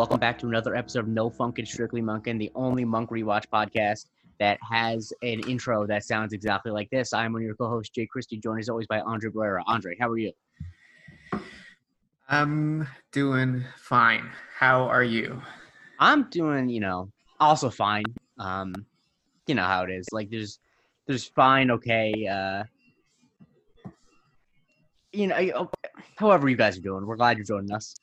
Welcome back to another episode of No Funkin' Strictly Monkin', the only Monk Rewatch podcast that has an intro that sounds exactly like this. I'm one of your co-hosts, Jake Christie, joined as always by Andre Barrera. Andre, how are you? I'm doing fine. How are you? I'm doing, you know, also fine. Um, you know how it is. Like there's there's fine, okay, uh you know, however you guys are doing, we're glad you're joining us.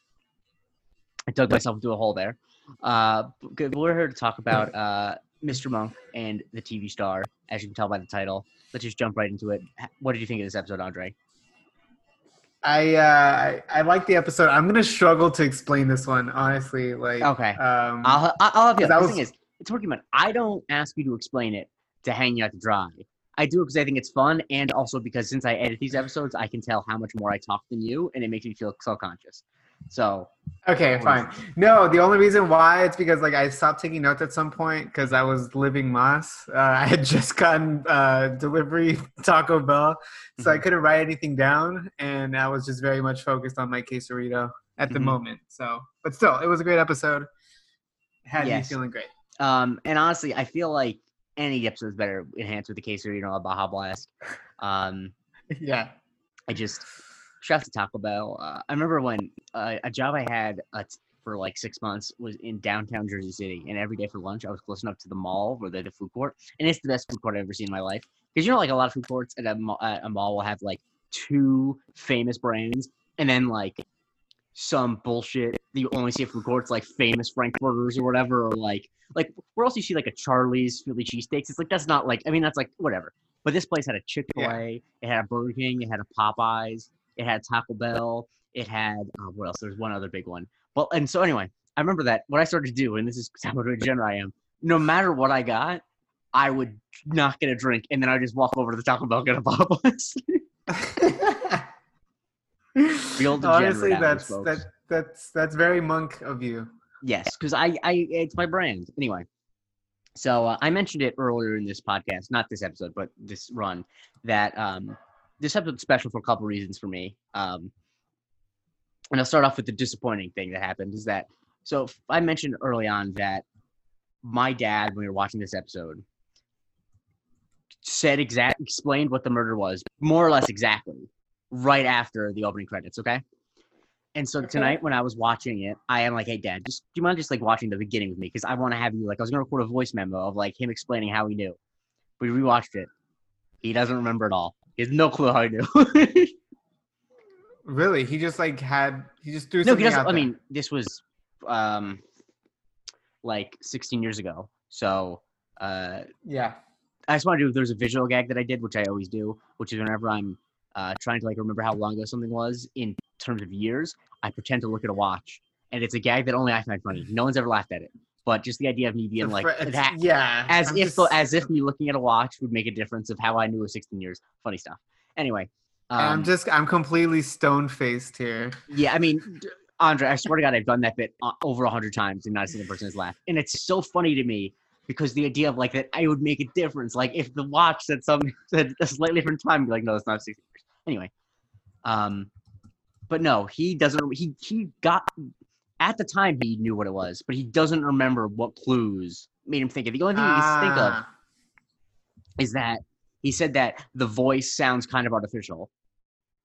I dug myself into a hole there. Uh, but we're here to talk about uh, Mr. Monk and the TV star, as you can tell by the title. Let's just jump right into it. What did you think of this episode, Andre? I uh, I, I like the episode. I'm gonna struggle to explain this one, honestly. Like, Okay. um, I'll I'll help you. out. The was- thing is, it's working, man. I don't ask you to explain it to hang you out to dry. I do it because I think it's fun, and also because since I edit these episodes, I can tell how much more I talk than you, and it makes me feel self-conscious. So okay, fine. No, the only reason why it's because like I stopped taking notes at some point because I was living Moss. Uh, I had just gotten uh, delivery Taco Bell, so I Mhm. couldn't write anything down, and I was just very much focused on my quesarito at the Mhm. moment. So, but still, it was a great episode. Had Yes. me feeling great. Um, and honestly, I feel like any episode is better enhanced with the case or you know a Baja Blast. Um, yeah. I just shout out to Taco Bell. Uh, I remember when uh, a job I had uh, for like six months was in downtown Jersey City, and every day for lunch I was close enough to the mall where they had the food court, and it's the best food court I've ever seen in my life. Because you know, like a lot of food courts at a, mall, at a mall will have like two famous brands, and then like some bullshit that you only see at food courts, like famous Frankfurters or whatever, or like like where else you see like a Charlie's Philly cheesesteaks. It's like that's not like I mean that's like whatever. But this place had a Chick Fil A, it had a Burger King, it had a Popeyes, it had Taco Bell, it had uh, what else? There's one other big one. Well, and so anyway, I remember that what I started to do, and this is how much of a degenerate I am. No matter what I got, I would not get a drink, and then I would just walk over to the Taco Bell get a Popeyes. Real Honestly, that's folks. that that's that's very monk of you. Yes, because I, I, it's my brand. Anyway, so uh, I mentioned it earlier in this podcast, not this episode, but this run, that um, this episode's special for a couple reasons for me. Um, and I'll start off with the disappointing thing that happened is that, so I mentioned early on that my dad, when we were watching this episode, said exact, explained what the murder was, more or less exactly, right after the opening credits. Okay. And so Okay. tonight, when I was watching it, I am like, "Hey, Dad, just do you mind just like watching the beginning with me? Because I want to have you like I was gonna record a voice memo of like him explaining how he knew." We rewatched it. He doesn't remember at all. He has no clue how he knew. Really, he just like had he just threw no, something he doesn't. out I there. mean, this was um like 16 years ago. So uh, yeah, I just want to do. There's a visual gag that I did, which I always do, which is whenever I'm uh, trying to like remember how long ago something was in terms of years, I pretend to look at a watch, and it's a gag that only I find funny. No one's ever laughed at it, but just the idea of me being like that, yeah, as I'm if just- as if me looking at a watch would make a difference of how I knew it was 16 years. Funny stuff. Anyway, um, I'm just I'm completely stone faced here. yeah. I mean, Andre, I swear to God, I've done that bit uh, over a hundred times and not a single person has laughed, and it's so funny to me because the idea of like that I would make a difference. Like if the watch said something said a slightly different time, be like, no, it's not 16 years. Anyway, um, but no, he doesn't. He he got at the time he knew what it was, but he doesn't remember what clues made him think of. The only thing he can think of Ah, is that he said that the voice sounds kind of artificial,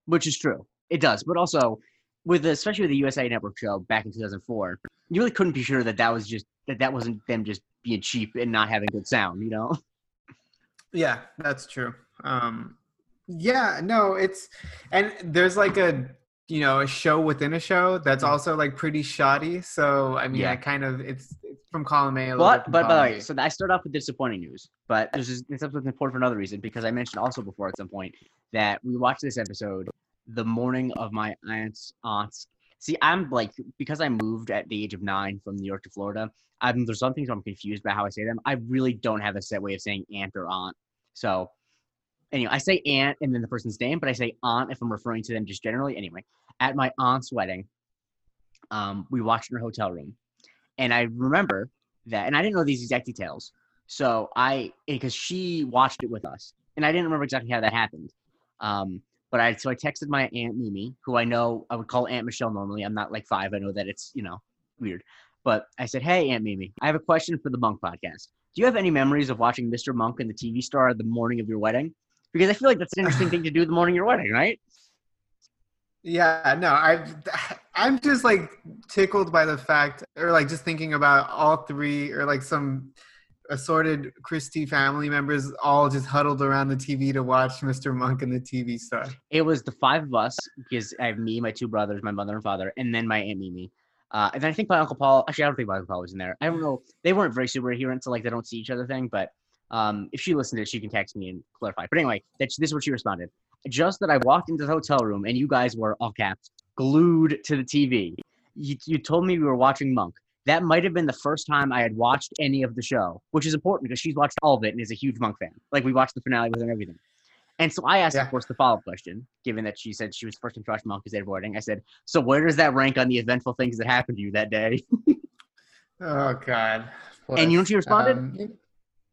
which is true. It does, but also with the, especially with the USA Network show back in 2004, you really couldn't be sure that that was just that that wasn't them just being cheap and not having good sound. You know? Yeah, that's true. Um, yeah, no, it's and there's like a you know a show within a show that's Mhm. also like pretty shoddy. So I mean, Yeah. I kind of it's, it's from column A. A little bit But but by the way, so I start off with disappointing news. But this is this episode's important for another reason because I mentioned also before at some point that we watched this episode the morning of my aunt's aunt's. See, I'm like because I moved at the age of nine from New York to Florida. I'm there's some things I'm confused about how I say them. I really don't have a set way of saying aunt or aunt. So anyway, I say aunt and then the person's name, but I say aunt if I'm referring to them just generally. Anyway, at my aunt's wedding, um, we watched in her hotel room, and I remember that, and I didn't know these exact details. So I, because she watched it with us, and I didn't remember exactly how that happened. Um, but I, so I texted my aunt Mimi, who I know I would call Aunt Michelle normally. I'm not like five. I know that it's you know weird. But I said, "Hey, Aunt Mimi, I have a question for the Monk podcast. Do you have any memories of watching Mr. Monk and the TV star the morning of your wedding? Because I feel like that's an interesting thing to do the morning of your wedding, right? Yeah, no, I I'm just like tickled by the fact or like just thinking about all three or like some assorted Christie family members all just huddled around the TV to watch Mr. Monk and the TV star. It was the five of us because I have me, my two brothers, my mother and father, and then my aunt Mimi. Uh, and then I think my uncle Paul. Actually, I don't think my uncle Paul was in there. I don't know. They weren't very super adherent to like they don't see each other thing. But um, if she listened to it, she can text me and clarify. But anyway, that's this is what she responded. Just that I walked into the hotel room and you guys were all caps glued to the TV. You, you told me we were watching Monk. That might have been the first time I had watched any of the show, which is important because she's watched all of it and is a huge Monk fan. Like we watched the finale with her and everything. And so I asked, Yeah. of course, the follow up question, given that she said she was first to watch Monk as avoiding. I said, So where does that rank on the eventful things that happened to you that day? Oh God. And you know what she responded? Um,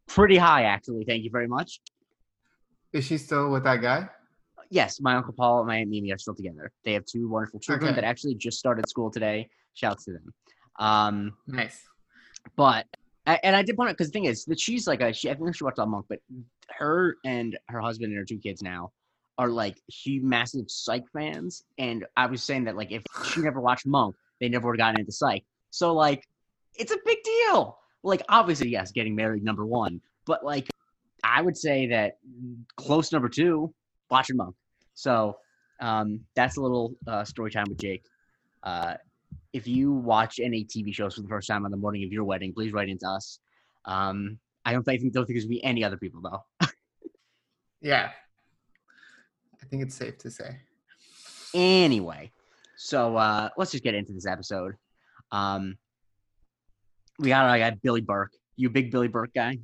Pretty high, actually. Thank you very much. is she still with that guy? Yes, my Uncle Paul and my Aunt Mimi are still together. They have two wonderful children Okay. that actually just started school today. Shouts to them. Um, Nice. But and I did want to because the thing is that she's like a she I think she watched all Monk, but her and her husband and her two kids now are like huge massive Psych fans. And I was saying that like if she never watched Monk, they never would have gotten into Psych. So like it's a big deal. Like obviously, yes, getting married number one, but like I would say that close number two, watching Monk. So um, that's a little uh, story time with Jake. Uh, if you watch any TV shows for the first time on the morning of your wedding, please write into us. Um, I don't think don't think there's gonna be any other people though. Yeah. I think it's safe to say. anyway, so uh, let's just get into this episode. Um, we got I got Billy Burke. You a big Billy Burke guy?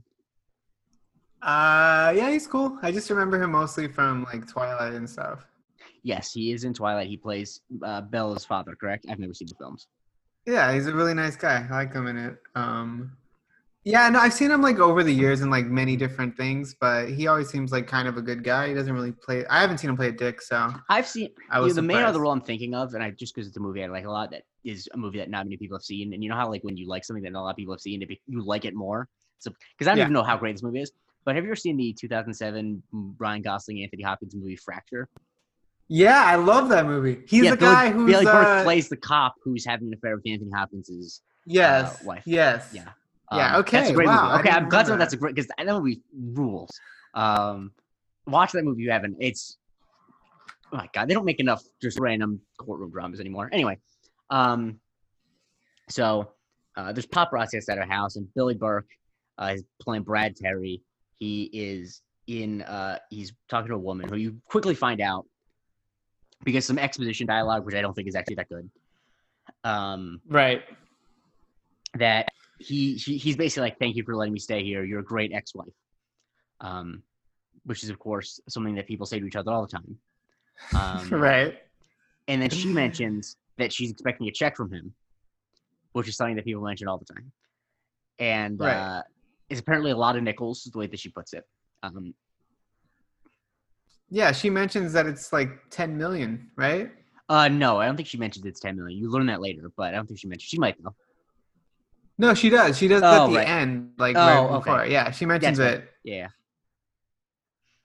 Uh, yeah, he's cool. I just remember him mostly from like Twilight and stuff. Yes, he is in Twilight. He plays uh, Bella's father. Correct? I've never seen the films. Yeah, he's a really nice guy. I like him in it. Um, yeah, no, I've seen him like over the years in like many different things, but he always seems like kind of a good guy. He doesn't really play. I haven't seen him play a dick, so I've seen I you know, was the main other role I'm thinking of, and I just because it's a movie I like a lot. That is a movie that not many people have seen, and you know how like when you like something that not a lot of people have seen, it be, you like it more. So because I don't Yeah. even know how great this movie is, but have you ever seen the 2007 Ryan Gosling Anthony Hopkins movie Fracture? Yeah, I love that movie. He's yeah, the Billy, guy who's Billy Burke uh, plays the cop who's having an affair with Anthony Hopkins's. yes, wife. yes. Yeah. Yeah, okay That's a okay, great wow, movie. Okay, I'm glad to know remember that's a great because that movie rules. Um, watch that movie, you haven't. It's oh my god, they don't make enough just random courtroom dramas anymore. Anyway, um, so uh, there's paparazzi outside our house, and Billy Burke uh, is playing Brad Terry. He is in. Uh, he's talking to a woman who you quickly find out because some exposition dialogue, which I don't think is actually that good. Um, Right. that he, he he's basically like, "Thank you for letting me stay here. You're a great ex-wife," um, which is of course something that people say to each other all the time. Um, right. And then she mentions that she's expecting a check from him, which is something that people mention all the time. And Right. uh, it's apparently a lot of nickels, is the way that she puts it. Um, Yeah, she mentions that it's like 10 million, right? uh, no, I don't think she mentions it's ten million. You learn that later, but I don't think she mentioned. She might though. No, she does. She does Oh, at the right. end, like Oh, right okay. before. Yeah, she mentions it, Yeah.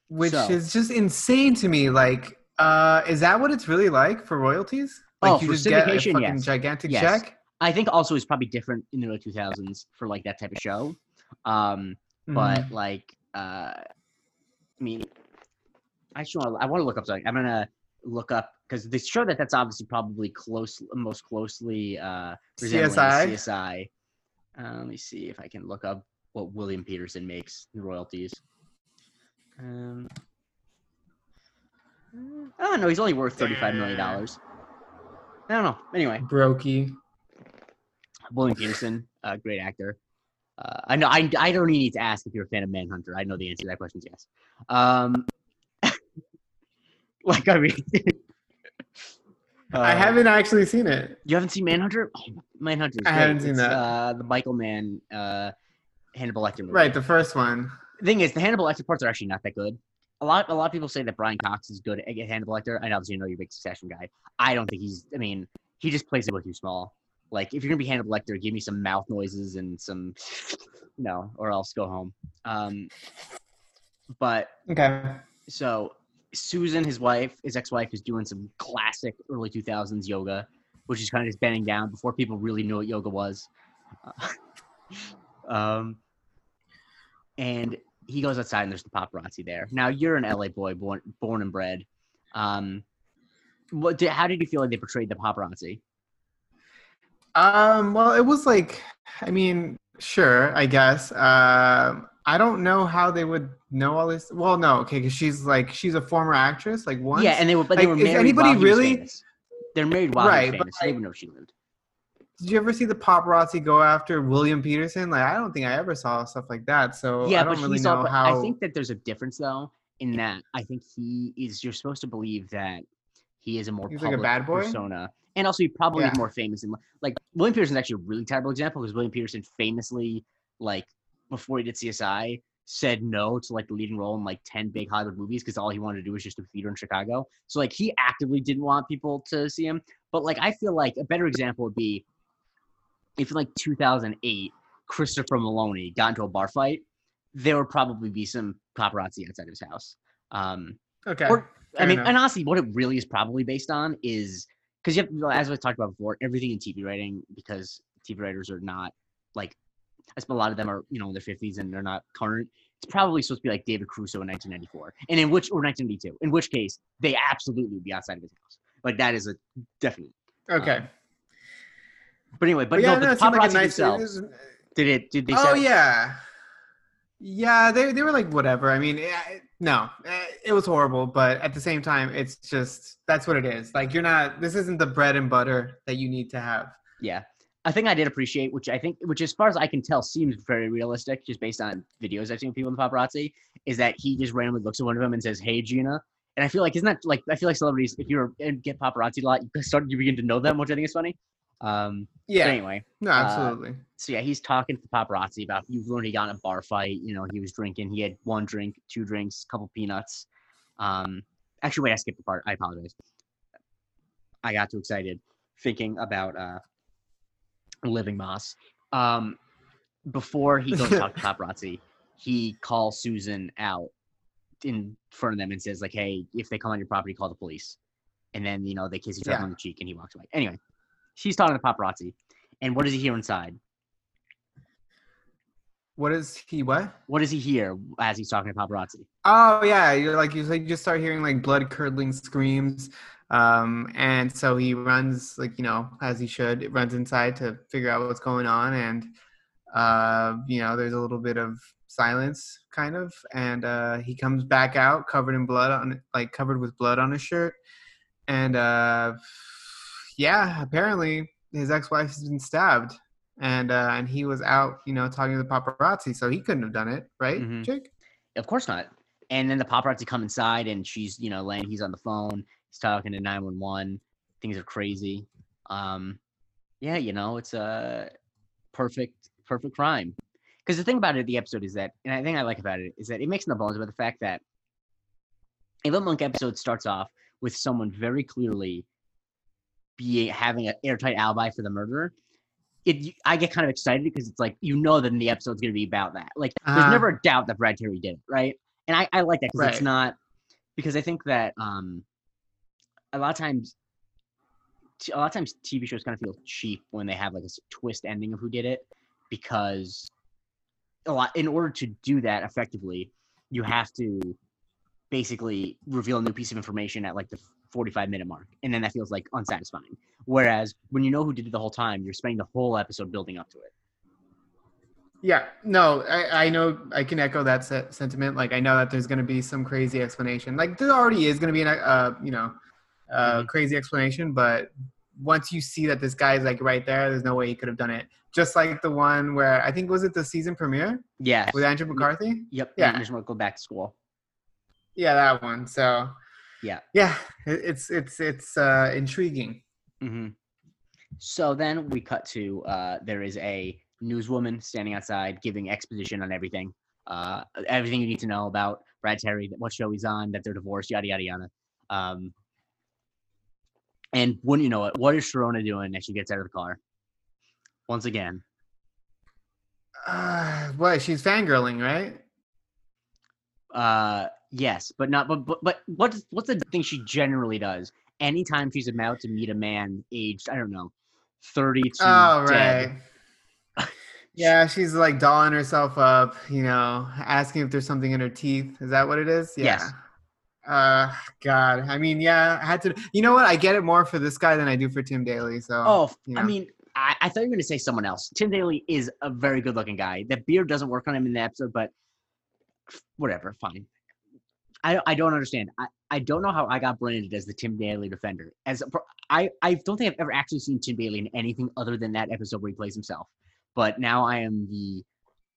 which So- is just insane to me. Like, uh, is that what it's really like for royalties? Like, Oh, you for just get a syndication, fucking yes. gigantic Yes. check. I think also it's probably different in the early 2000s for like that type of show. Um, but Mhm. like uh i mean i just want i want to look up something i'm gonna look up because the show that that's obviously probably close most closely uh resembling CSI? csi uh, let me see if i can look up what william petersen makes in royalties um oh no he's only worth 35 million dollars i don't know anyway Brokey. William Petersen, uh, great actor. Uh, I know. I, I don't even need to ask if you're a fan of Manhunter. I know the answer to that question is yes. Um, like I mean, I uh, haven't actually seen it. You haven't seen Manhunter? Oh, Manhunter. I haven't seen It's, that. Uh, the Michael Mann, uh, Hannibal Lecter movie. Right, the first one. The thing is, the Hannibal Lecter parts are actually not that good. A lot, a lot of people say that Brian Cox is good at Hannibal Lecter. I obviously know you're a big Succession guy. I don't think he's. I mean, he just plays it way too small. Like if you're gonna be Hannibal Lecter, give me some mouth noises and some, you no, or else go home. Um, but Okay. so Susan, his wife, his ex-wife, is doing some classic early 2000s yoga, which is kind of just bending down before people really knew what yoga was. um, and he goes outside and there's the paparazzi there. Now you're an LA boy, born born and bred. Um, what? Did, how did you feel like they portrayed the paparazzi? Um, well, it was like, I mean, sure, I guess. Um, I don't know how they would know all this. Well, no, okay, because she's like, she's a former actress, like once. Yeah, and they were, but they Like, were is anybody really- They're married while Right, but so they would know she lived. Did you ever see the paparazzi go after William Petersen? Like, I don't think I ever saw stuff like that. So yeah, I don't really know all, how. I think that there's a difference though in that I think he is. You're supposed to believe that he is a more He's like a bad boy? persona, and also he probably Yeah. more famous. And like William Petersen is actually a really terrible example because William Petersen famously, like before he did CSI, said no to like the leading role in like ten big Hollywood movies because all he wanted to do was just do theater in Chicago. So like he actively didn't want people to see him. But like I feel like a better example would be if in like 2008 Christopher Meloni got into a bar fight, there would probably be some paparazzi outside his house. Um, okay. or- I mean, enough. and honestly, what it really is probably based on is because you have, as I talked about before, everything in TV writing because TV writers are not like, a lot of them are you know in their 50s and they're not current. It's probably supposed to be like David Caruso in 1994, and in which or 1992, in which case they absolutely would be outside of his house. Like that is a definite. okay. But anyway, but, But yeah, no, no, the seemed like nice. themselves, it was- did it? Did they? oh yeah, yeah. They they were like whatever. I mean, eh, no, eh, it was horrible. But at the same time, it's just that's what it is. Like you're not. This isn't the bread and butter that you need to have. Yeah. I think I did appreciate, which I think, which as far as I can tell, seems very realistic, just based on videos I've seen of people in the paparazzi, is that he just randomly looks at one of them and says, "Hey, Gina." And I feel like isn't that like I feel like celebrities, if you're and get paparazzi a lot, you start you begin to know them, which I think is funny. Um, Yeah. Anyway, No, absolutely. so yeah, he's talking to the paparazzi about you've learned he got in a bar fight. You know, he was drinking. He had one drink, two drinks, a couple peanuts. Um, actually, wait, I skipped the part. I apologize. I got too excited thinking about uh, living moss. Um, before he goes to talk to paparazzi, he calls Susan out in front of them and says like, "Hey, if they come on your property, call the police." And then you know they kiss each other Yeah. on the cheek, and he walks away. Anyway, she's talking to paparazzi, and what does he hear inside? What is he? What? What does he hear as he's talking to paparazzi? Oh yeah, you're like you like you just start hearing like blood curdling screams, um, and so he runs like you know as he should runs inside to figure out what's going on, and uh, you know there's a little bit of silence kind of, and uh, he comes back out covered in blood on like covered with blood on his shirt, and uh, yeah, apparently his ex-wife has been stabbed. And uh, and he was out, you know, talking to the paparazzi, so he couldn't have done it, right, Mhm. Jake? Of course not. And then the paparazzi come inside, and she's you know laying. He's on the phone. He's talking to nine one one. Things are crazy. Um, yeah, you know it's a perfect perfect crime. Because the thing about it, the episode is that, and I think I like about it is that it makes no bones about the fact that if a monk episode starts off with someone very clearly being having an airtight alibi for the murderer, it I get kind of excited because it's like you know that the episode's going to be about that. Like there's Uh-huh. never a doubt that Brad Terry did it, right? And I, I like that because it's not because I think that um a lot of times a lot of times TV shows kind of feel cheap when they have like a twist ending of who did it because a lot in order to do that effectively you have to basically reveal a new piece of information at like the 45 minute mark and then that feels like unsatisfying whereas when you know who did it the whole time you're spending the whole episode building up to it Yeah, no, I, I know I can echo that se- sentiment. Like, I know that there's going to be some crazy explanation. Like, there already is going to be an, uh, you know, uh, Mhm. crazy explanation. But once you see that this guy is like right there, there's no way he could have done it. Just like the one where I think was it the season premiere yeah with Andrew McCarthy. yep Yeah. yeah just want to go back to school Yeah, that one. So Yeah. yeah, it's it's it's uh, intriguing. Mm-hmm. So then we cut to uh, there is a newswoman standing outside giving exposition on everything, uh, everything you need to know about Brad Terry, what show he's on, that they're divorced, yada yada yada. Um, and wouldn't you know it, what is Sharona doing as she gets out of the car? once again. Uh, what? She's fangirling, right? Uh, yes, but not. But but but what's what's the thing she generally does? Anytime she's about to meet a man aged, I don't know, thirty to Oh, dead. right. yeah, she's like dolling herself up, you know, asking if there's something in her teeth. Is that what it is? Yeah. Yes. Uh, God. I mean, yeah, I had to. You know what? I get it more for this guy than I do for Tim Daly. So. Oh, you I mean, I, I thought you were going to say someone else. Tim Daly is a very good looking guy. That beard doesn't work on him in the episode, but whatever, fine. I, I don't understand. I, I don't know how I got branded as the Tim Daly defender. As a, I, I don't think I've ever actually seen Tim Daly in anything other than that episode where he plays himself. But now I am the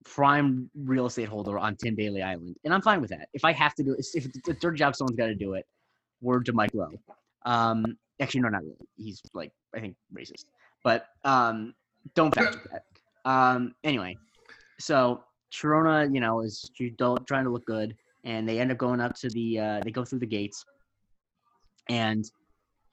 prime real estate holder on Tim Bailey Island, and I'm fine with that. If I have to do it, if it's a third job, someone's got to do it. Word to Mike Rowe. Um, actually, no, not really. He's like I think racist, but um, don't fact check that. Um, anyway, so Sharona, you know, is she's trying to look good, and they end up going up to the. Uh, they go through the gates, and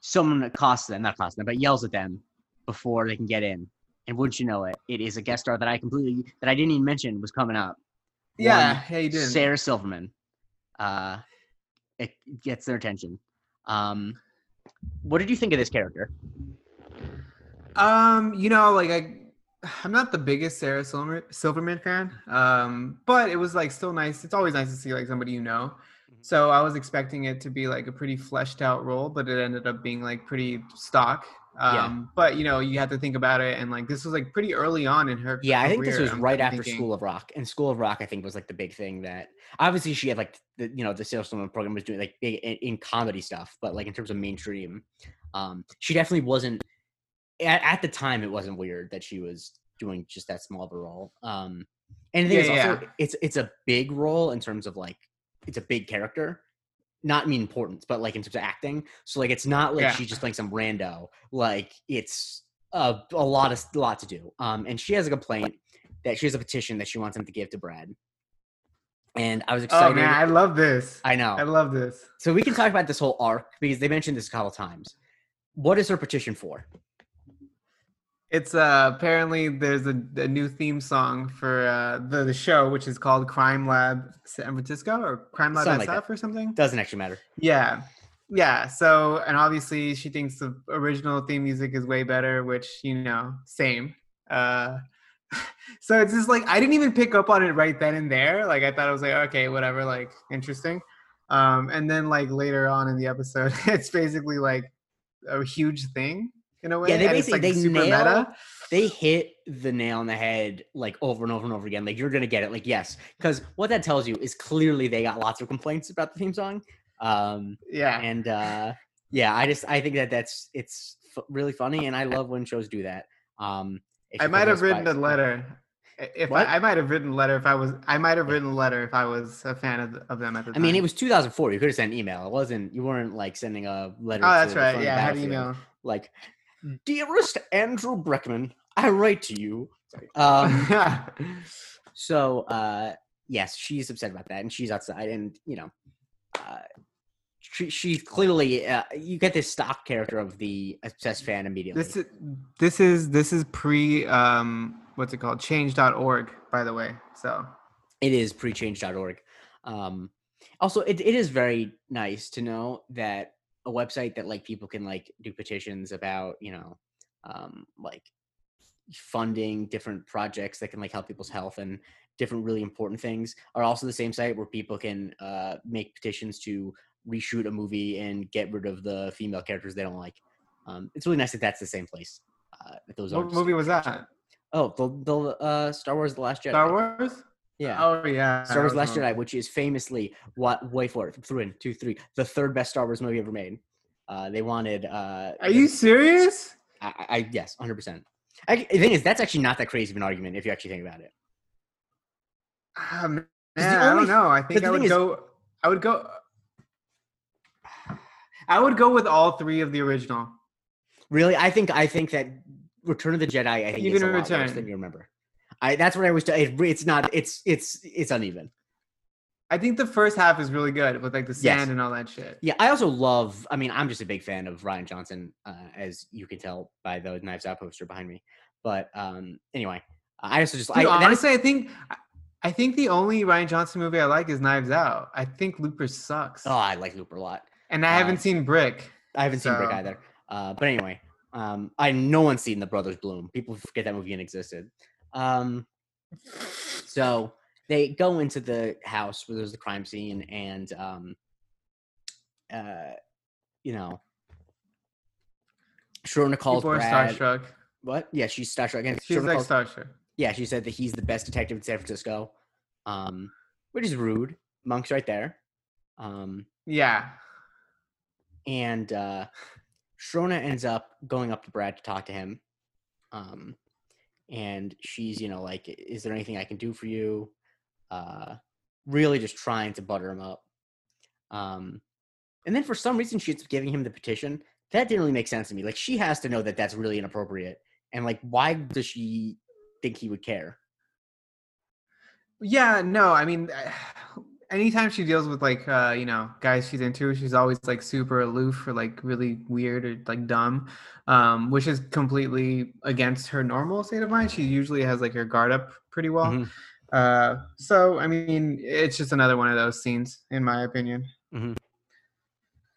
someone accosts them, not accosts them, but yells at them before they can get in. And wouldn't you know it, it is a guest star that I completely that I didn't even mention was coming up. yeah, One, yeah, you did. Sarah Silverman. Uh, it gets their attention. Um, what did you think of this character? Um, you know, like I, I'm not the biggest Sarah Silver, Silverman fan. Um, but it was like still nice. It's always nice to see like somebody you know. Mhm. So I was expecting it to be like a pretty fleshed out role, but it ended up being like pretty stock. Um, Yeah. but you know, you have to think about it, and like this was like pretty early on in her. Yeah, I think this was I'm- right after thinking. School of Rock, and School of Rock I think was like the big thing that obviously she had like the you know the saleswoman program was doing like big in, in comedy stuff, but like in terms of mainstream, um, she definitely wasn't. At, at the time, it wasn't weird that she was doing just that small of a role. Um, and the thing Yeah, is yeah, it's it's a big role in terms of like it's a big character. Not mean importance, but like in terms of acting. So like it's not like Yeah. she's just playing some rando. Like it's a, a lot of a lot to do. Um, and she has a complaint that she has a petition that she wants him to give to Brad. And I was excited. Oh excited. man, I love this. I know. I love this. so we can talk about this whole arc because they mentioned this a couple times. What is her petition for? It's uh apparently there's a, a new theme song for uh the, the show which is called Crime Lab San Francisco or Crime Lab SF like or something. Doesn't actually matter. Yeah. Yeah. So and obviously she thinks the original theme music is way better, which, you know, same. Uh so it's just like I didn't even pick up on it right then and there. Like I thought it was like, okay, whatever, like interesting. Um and then like later on in the episode, it's basically like a huge thing in a way. Yeah, they basically like, they super nail meta. they hit the nail on the head like over and over and over again. Like you're gonna get it. Like yes, because what that tells you is clearly they got lots of complaints about the theme song. Um, Yeah. and uh, yeah, I just I think that that's it's f- really funny, and I love when shows do that. Um, I might have written by- a letter. If What? I, I might have written a letter if I was, I might have written a letter if I was a fan of, of them at the I time. mean, it was 2004. You could have sent an email. It wasn't. You weren't like sending a letter. Oh, to that's the right. Yeah, I had email. Like, dearest Andrew Breckman, I write to you. Um, So uh yes, she's upset about that, and she's outside, and you know, uh, she she clearly uh, you get this stock character of the obsessed fan immediately. this is this is this is pre um what's it called change.org by the way. So it is prechange.org. Um, also, it, it is very nice to know that a website that like people can like do petitions about, you know, um, like funding different projects that can like help people's health and different really important things are also the same site where people can uh, make petitions to reshoot a movie and get rid of the female characters they don't like. Um, it's really nice that that's the same place. Uh, that those what movie was that? Oh, the the uh, Star Wars: The Last Jedi. Star Wars? Yeah. Oh yeah. Star Wars: Last. Jedi, which is famously what wait for it through in two three the third best Star Wars movie ever made. Uh, they wanted. Uh, Are you serious? I, I, yes, hundred percent. The thing is, that's actually not that crazy of an argument if you actually think about it. Ah, man, the I don't know. I think I would is- go. I would go. I would go with all three of the original. Really, I think I think that Return of the Jedi. I think is Even a lot Return. worse than you remember. I that's what I was. It, it's not. It's it's it's uneven. I think the first half is really good with like the Yes. sand and all that shit. Yeah, I also love. I mean, I'm just a big fan of Rian Johnson, uh, as you can tell by the Knives Out poster behind me. But um, anyway, I also just Dude, I, honestly, I think I think the only Rian Johnson movie I like is Knives Out. I think Looper sucks, oh, I like Looper a lot. and I uh, haven't seen Brick. I haven't seen Brick either. Uh, but anyway, um, I no one's seen The Brothers Bloom. People forget that movie even existed. Um, so they go into the house where there's the crime scene, and um, uh, you know, Sharona calls Brad. starstruck. What? Yeah, she's starstruck. And She's Sharona like calls- starstruck. yeah, she said that he's the best detective in San Francisco, um, which is rude. Monk's right there. Um, Yeah. and uh Sharona ends up going up to Brad to talk to him. Um and she's, you know, like, is there anything I can do for you? Uh really just trying to butter him up. Um and then for some reason she's giving him the petition. That didn't really make sense to me. Like she has to know that that's really inappropriate. And like why does she think he would care? Yeah, no, I mean, anytime she deals with like, uh, you know, guys she's into, she's always like super aloof or like really weird or like dumb, um, which is completely against her normal state of mind. She usually has like her guard up pretty well. Mhm. Uh, so I mean, it's just another one of those scenes, in my opinion. Mm-hmm.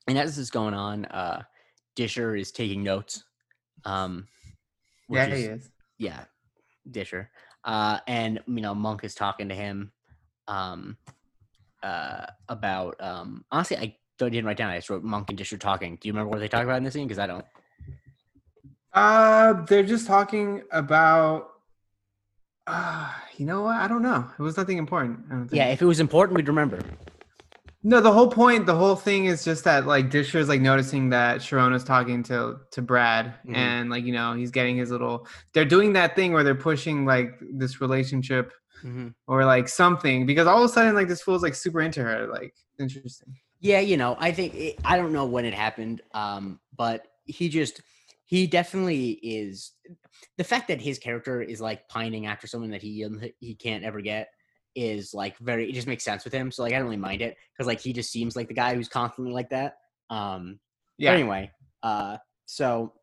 And as this is going on, uh Disher is taking notes. Um Yeah, is- he is. yeah, Disher. Uh, and you know, Monk is talking to him um, uh, about. Um, honestly, I didn't write down. I just wrote Monk and Disher talking. Do you remember what they talk about in this scene? Because I don't. Uh, they're just talking about. Uh, you know what? I don't know. It was nothing important. I don't think. Yeah, if it was important, we'd remember. No, the whole point, the whole thing is just that like Disher's like noticing that Sharona's talking to to Brad, Mhm. and like you know he's getting his little. They're doing that thing where they're pushing like this relationship or like something because all of a sudden like this fool's like super into her. Like interesting. Yeah, you know, I think it, I don't know when it happened, um, but he just he definitely is. The fact that his character is like pining after someone that he um, he can't ever get is like very. It just makes sense with him. So like, I don't really mind it because like he just seems like the guy who's constantly like that. Um, Yeah. Anyway, uh, so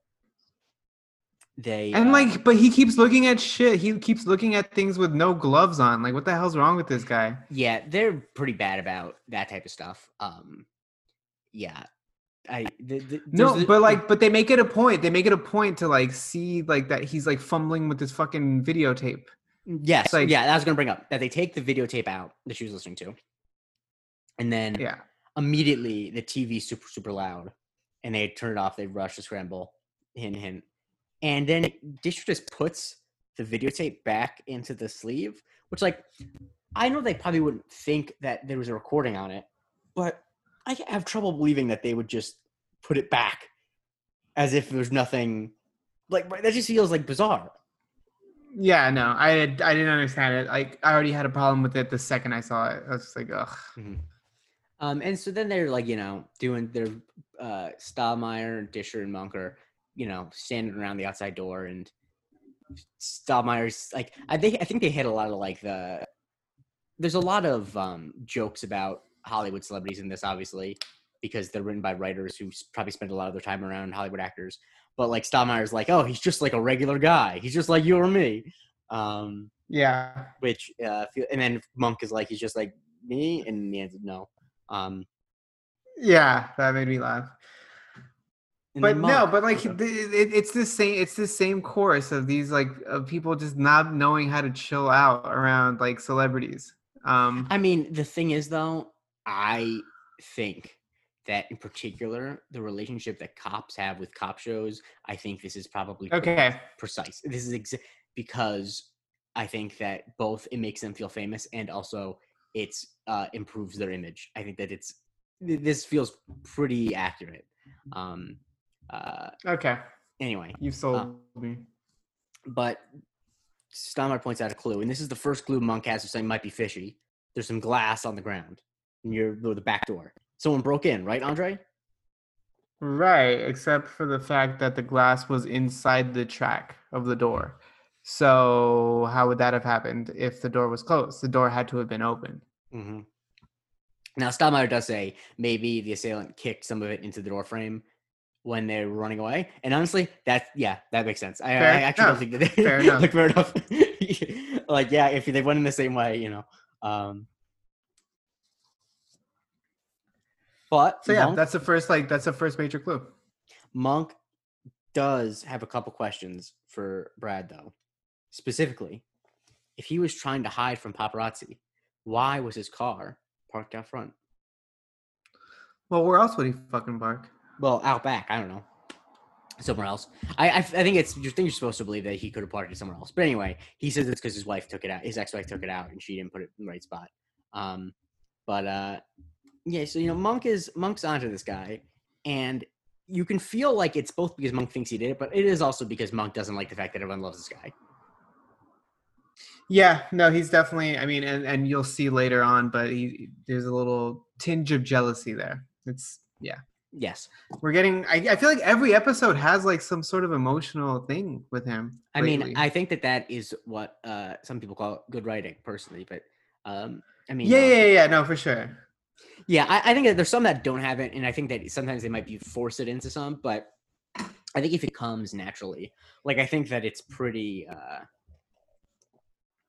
they And uh, like, but he keeps looking at shit. He keeps looking at things with no gloves on. Like, what the hell's wrong with this guy? yeah, they're pretty bad about that type of stuff. Um, yeah, I the, the, No, the- but like, but they make it a point. They make it a point to like see like that he's like fumbling with this fucking videotape. Yes, like- yeah, that was gonna bring up that they take the videotape out that she was listening to, and then Yeah. immediately the tv super super loud, and they turn it off. They rush to scramble, hint hint, and then Disher just puts the videotape back into the sleeve, which like I know they probably wouldn't think that there was a recording on it, but I have trouble believing that they would just put it back as if there's nothing. Like that just feels like bizarre. Yeah, no, I I didn't understand it. Like, I already had a problem with it the second I saw it. I was just like, ugh. Um, and so then they're like, you know, doing their uh Stottlemeyer, Disher, and Munker, you know, standing around the outside door, and Stottlemeyer's like, I think I think they hit a lot of like the. There's a lot of um jokes about Hollywood celebrities in this, obviously, because they're written by writers who probably spend a lot of their time around Hollywood actors. But like Stottlemeyer's like, oh, he's just like a regular guy. He's just like you or me. Um, Yeah. which uh, and then Monk is like, he's just like me, and the answer no. Um, Yeah, that made me laugh. But no, but like Okay. th- it, it's the same. It's the same chorus of these like of people just not knowing how to chill out around like celebrities. Um, I mean, the thing is, though, I think that in particular, the relationship that cops have with cop shows, I think this is probably okay. precise. This is exa- because I think that both it makes them feel famous and also it's uh, improves their image. I think that it's th- this feels pretty accurate. Um, uh, Okay. anyway, You've sold me. but Stottlemeyer points out a clue, and this is the first clue Monk has of something might be fishy. There's some glass on the ground near the the back door. Someone broke in, right, Andre? Right, except for the fact that the glass was inside the track of the door. So how would that have happened if the door was closed? The door had to have been open. Mm-hmm. Now, Stottlemeyer does say maybe the assailant kicked some of it into the door frame, when they were running away. And honestly, that yeah, that makes sense. I, I actually enough. don't think that they Fair enough. like fair enough. like yeah, if they went in the same way, you know. Um but So yeah, Monk, that's the first like that's the first major clue. Monk does have a couple questions for Brad though. Specifically, if he was trying to hide from paparazzi, why was his car parked out front? Well, where else would he fucking bark? Well, out back. I don't know. Somewhere else. I I, I think it's you think you're supposed to believe that he could have parked it somewhere else. But anyway, he says it's because his wife took it out. His ex-wife took it out, and she didn't put it in the right spot. Um, but uh, yeah. So you know, Monk is Monk's onto this guy, and you can feel like it's both because Monk thinks he did it, but it is also because Monk doesn't like the fact that everyone loves this guy. Yeah, no, he's definitely. I mean, and and you'll see later on, but he there's a little tinge of jealousy there. It's yeah, Yes. we're getting. I, I feel like every episode has like some sort of emotional thing with him. I mean. I think that that is what uh, some people call good writing, personally. But um, I mean, yeah, uh, yeah, yeah, yeah, no, for sure. Yeah, I, I think that there's some that don't have it, and I think that sometimes they might be forced it into some, but I think if it comes naturally, like I think that it's pretty. uh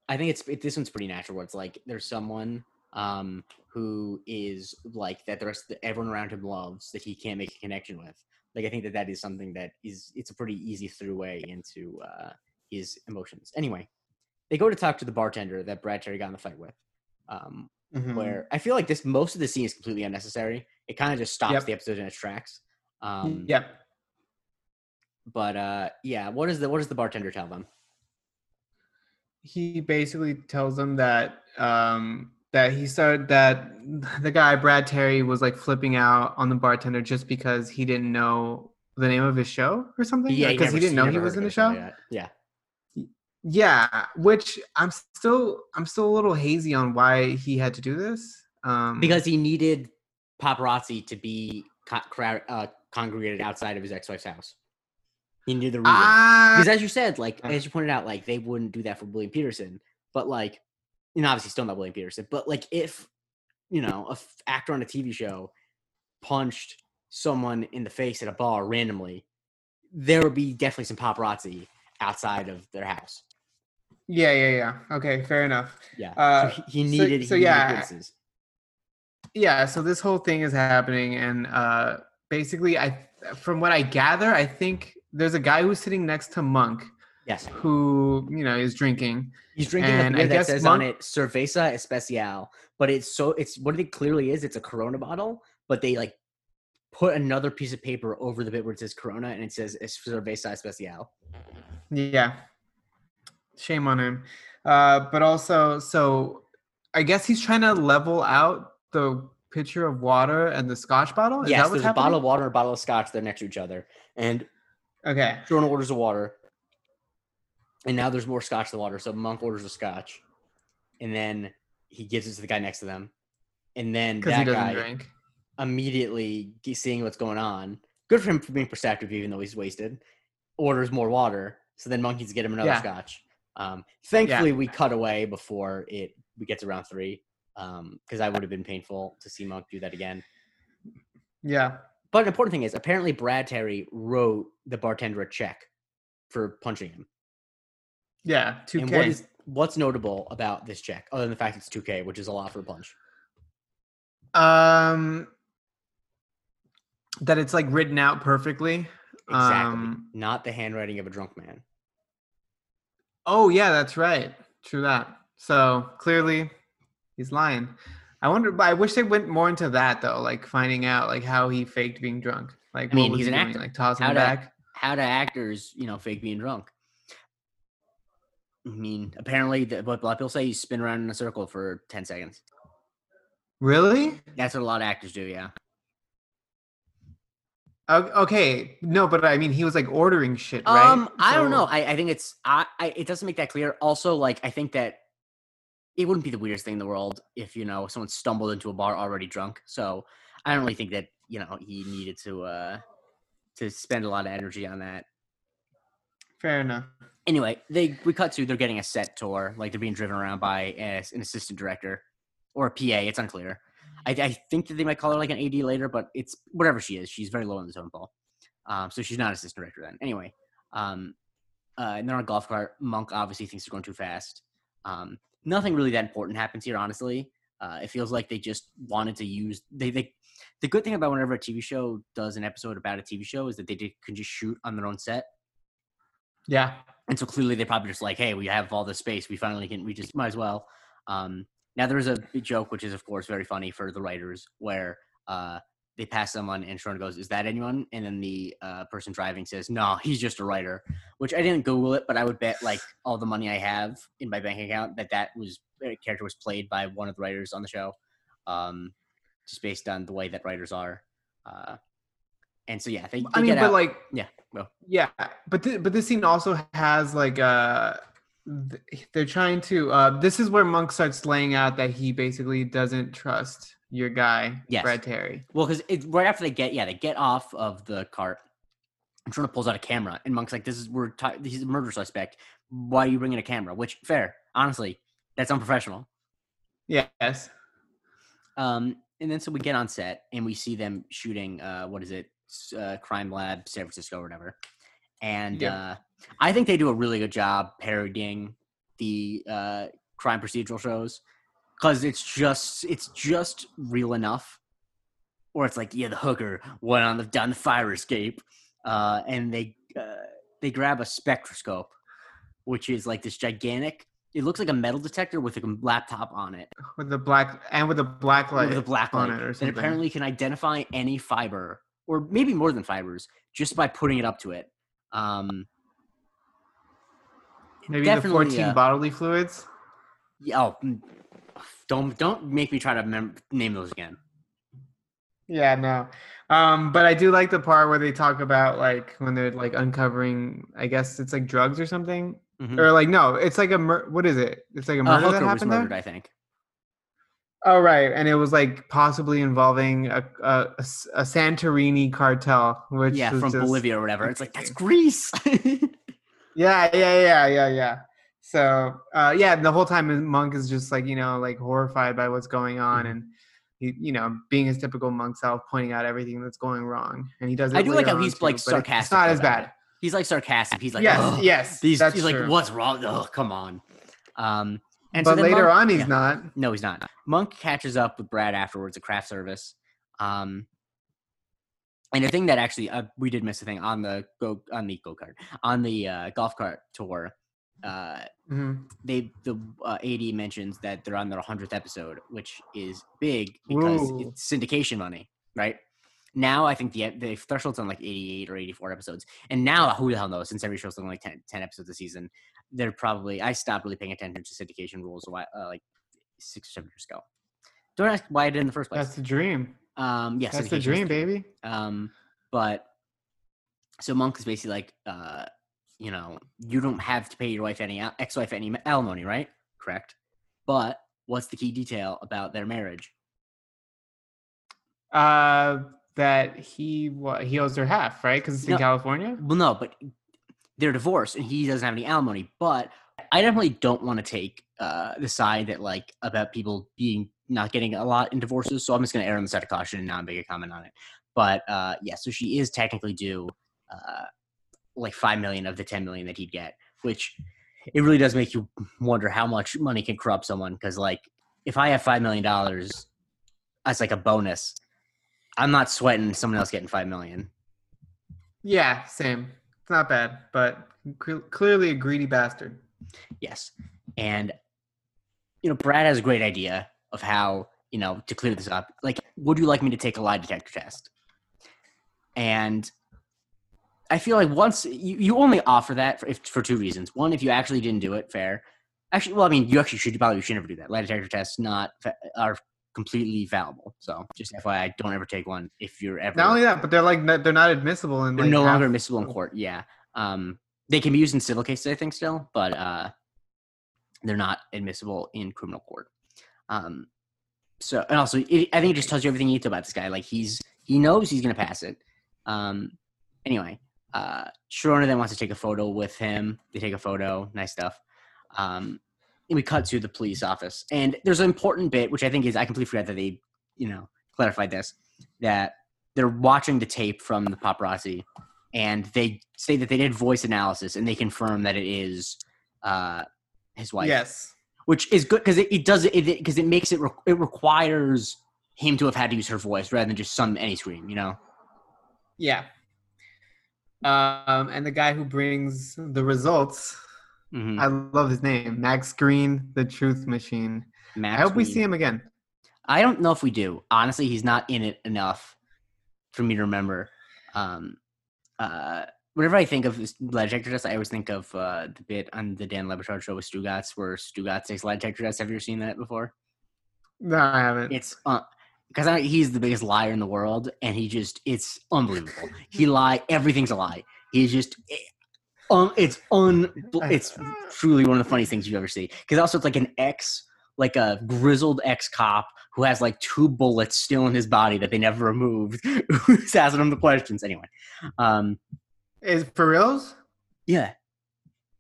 I think it's it, this one's pretty natural. Where it's like there's someone um who is like that the rest that everyone around him loves that he can't make a connection with. Like I think that that is something that is it's a pretty easy through way into uh his emotions. Anyway, they go to talk to the bartender that Brad Terry got in the fight with. Um, Mhm. where I feel like this most of the scene is completely unnecessary. It kind of just stops Yep. the episode in its tracks. Um, yep. But uh, yeah, what is the what does the bartender tell them? he basically tells them that um that he started that the guy Brad Terry was like flipping out on the bartender just because he didn't know the name of his show or something Yeah, because he, didn't know he was in the show like. Yeah, yeah which i'm still i'm still a little hazy on why he had to do this um because he needed paparazzi to be co- uh, congregated outside of his ex-wife's house. He knew the reason. ah, because as you said, like Uh. as you pointed out, like they wouldn't do that for William Petersen, but like, you know, obviously still not William Petersen, but like if you know a f- actor on a TV show punched someone in the face at a bar randomly, there would be definitely some paparazzi outside of their house. yeah yeah yeah okay fair enough Yeah, Uh, so he, he so- needed. so he yeah, witnesses. yeah so this whole thing is happening and uh basically i from what i gather i think there's a guy who's sitting next to monk Yes, who you know is drinking he's drinking And a I beer that guess says on it "Cerveza Especial," but it's so it's what it clearly is. It's a Corona bottle, but they like put another piece of paper over the bit where it says Corona and it says "Es Cerveza Especial." Yeah. Shame on him. Uh, but also, so I guess he's trying to level out the pitcher of water and the scotch bottle. Is yes, that there's a bottle of water and a bottle of scotch. They're next to each other, and Okay. Jordan orders a water, and now there's more scotch than water. So Monk orders a scotch, and then he gives it to the guy next to them, and then that guy drink. immediately seeing what's going on. Good for him for being perceptive, even though he's wasted. Orders more water, so then Monk needs get him another Yeah. scotch. Um, thankfully, we cut away before it we get to round three, because I would have been painful to see Monk do that again. Yeah. But an important thing is, apparently, Brad Terry wrote the bartender a check for punching him. Yeah. 2K. And what is what's notable about this check, other than the fact it's 2K, which is a lot for a punch? um, that it's like written out perfectly. Exactly. Um, Not the handwriting of a drunk man. oh, yeah, that's right. True that. So clearly he's lying. I wonder, but I wish they went more into that though, like finding out like how he faked being drunk. Like, I what mean, was he's he an doing? actor. Like tossing How back. How do actors, you know, fake being drunk? I mean, apparently, the, what a lot of people say, you spin around in a circle for 10 seconds. Really? That's what a lot of actors do, yeah. Okay, no, but I mean, he was like ordering shit, right? Um, I don't know. I, I think it's I, I it doesn't make that clear. Also, like I think that it wouldn't be the weirdest thing in the world if you know someone stumbled into a bar already drunk. So I don't really think that you know he needed to uh to spend a lot of energy on that. Fair enough. Anyway, they we cut to they're getting a set tour, like they're being driven around by as, an assistant director or a PA. It's unclear. I, I think that they might call her like an AD later, but it's whatever she is. She's very low on the totem pole. Um, so she's not assistant director then. Anyway, um, uh, and they're on a golf cart. Monk obviously thinks they're going too fast. Um, nothing really that important happens here, honestly. Uh, it feels like they just wanted to use they, they the good thing about whenever a TV show does an episode about a TV show is that they did, can just shoot on their own set. Yeah. And so clearly they probably just like, hey, we have all this space. We finally can, we just might as well. Um, now there's a big joke, which is of course very funny for the writers, where uh, they pass someone and Sharon goes, "Is that anyone?" And then the uh, person driving says, "No, he's just a writer." Which I didn't Google it, but I would bet like all the money I have in my bank account that that was that character was played by one of the writers on the show, um, just based on the way that writers are. Uh, and so yeah, they, they I mean, but out. like, yeah, well, yeah, but th- but this scene also has like uh th- they're trying to uh this is where Monk starts laying out that he basically doesn't trust your guy, Yes. Brad Terry. Well, because it's right after they get yeah they get off of the cart. And Sharona pulls out a camera, and Monk's like, "This is we're t- he's a murder suspect. Why are you bringing a camera?" Which fair, honestly, that's unprofessional. Yes. Um, and then so we get on set and we see them shooting. Uh, what is it? Uh, Crime Lab, San Francisco, or whatever. And Yep. uh, I think they do a really good job parodying the uh, crime procedural shows because it's just it's just real enough. Or it's like, yeah, the hooker went on the down the fire escape, uh, and they uh, they grab a spectroscope, which is like this gigantic. It looks like a metal detector with a laptop on it With the black and with the black light with a black on it or something. apparently can identify any fiber or maybe more than fibers just by putting it up to it. Um, Maybe the 14 uh, bodily fluids. yeah, oh, mm, don't don't make me try to mem- name those again. Yeah, no. Um, but I do like the part where they talk about like when they're like uncovering. I guess it's like drugs or something, Mhm. or like no, it's like a mur- what is it? It's like a murder that hooker was happened murdered, there. I think. Oh right, and it was like possibly involving a a Santorini cartel, which Yeah, from Bolivia or whatever. It's like that's Greece. Yeah, yeah, yeah, yeah, yeah. So uh, yeah, the whole time Monk is just like you know like horrified by what's going on Mhm. and. He, you know, being his typical monk self, pointing out everything that's going wrong, and he does. It I do like how he's, too, like, but It's sarcastic not as bad. it. he's like sarcastic. He's like, yes, yes. These, he's like, what's wrong? Oh, come on. Um, and so but then later Monk- on, he's yeah. not. No, he's not. Monk catches up with Brad afterwards at craft service. Um, and the thing that actually uh, we did miss a thing on the go on the go kart on the uh, golf cart tour. Uh, Mhm. they the uh, AD mentions that they're on their hundredth episode, which is big because it's syndication money, right? Now I think the the threshold's on like eighty eight or eighty four episodes, and now who the hell knows? Since every show's only like 10, 10 episodes a season, they're probably I stopped really paying attention to syndication rules a while, uh, like six or seven years ago. Don't ask why I did in the first place. That's the dream. um, yeah, That's the dream, baby. Um, but so Monk is basically like, uh, you know, you don't have to pay your wife any ex-wife any alimony, right? Correct. But what's the key detail about their marriage? Uh, that he what he owes her half, right? Because it's in California. Well, no, but they're divorced and he doesn't have any alimony. But I definitely don't want to take uh, the side that like about people being not getting a lot in divorces. So I'm just going to err on the side of caution and not make a comment on it. But uh, yeah, so she is technically due uh, like five million of the ten million that he'd get, which it really does make you wonder how much money can corrupt someone. Because like, if I have five million dollars as like a bonus, I'm not sweating someone else getting five million. Yeah, same. It's not bad, but cle- clearly a greedy bastard. Yes. And you know, Brad has a great idea of how, you know, to clear this up. Like, would you like me to take a lie detector test? And I feel like once you, you only offer that for, if, for two reasons. One, if you actually didn't do it, fair. Actually, well, I mean, you actually should probably should never do that. Lie detector tests not are completely fallible. So just FYI, don't ever take one if you're ever. Not only that, but they're like they're not admissible in They're like no half- longer admissible in court. Yeah. Um, they can be used in civil cases, I think, still, but uh, they're not admissible in criminal court. Um, so, and also, it, I think it just tells you everything you need to about this guy. Like he's he knows he's gonna pass it. Um, anyway, uh, Sharona then wants to take a photo with him. They take a photo, nice stuff. Um, and we cut to the police office, and there's an important bit which I think is I completely forgot that they, you know, clarified this that they're watching the tape from the paparazzi and they say that they did voice analysis and they confirm that it is uh, his wife. Yes. which is good because it, it does it because it makes it re- it requires him to have had to use her voice rather than just some any scream. You know. Yeah. Um, and the guy who brings the results, Mm-hmm. I love his name, Max Green, the Truth Machine. I hope we see him again. I don't know if we do. Honestly, he's not in it enough for me to remember. Um, uh, whenever I think of this lie detector test, I always think of uh, the bit on the Dan Le Batard show with Stugotz, where Stugotz takes lie detector test. Have you ever seen that before? No, I haven't. It's uh, because I, he's the biggest liar in the world, and he just it's unbelievable. he lie, everything's a lie. He's just. Um, it's un, it's truly one of the funniest things you ever see. Because also it's like an ex, like a grizzled ex cop who has like two bullets still in his body that they never removed. Who's asking him the questions anyway? Um, Is for reals? yeah,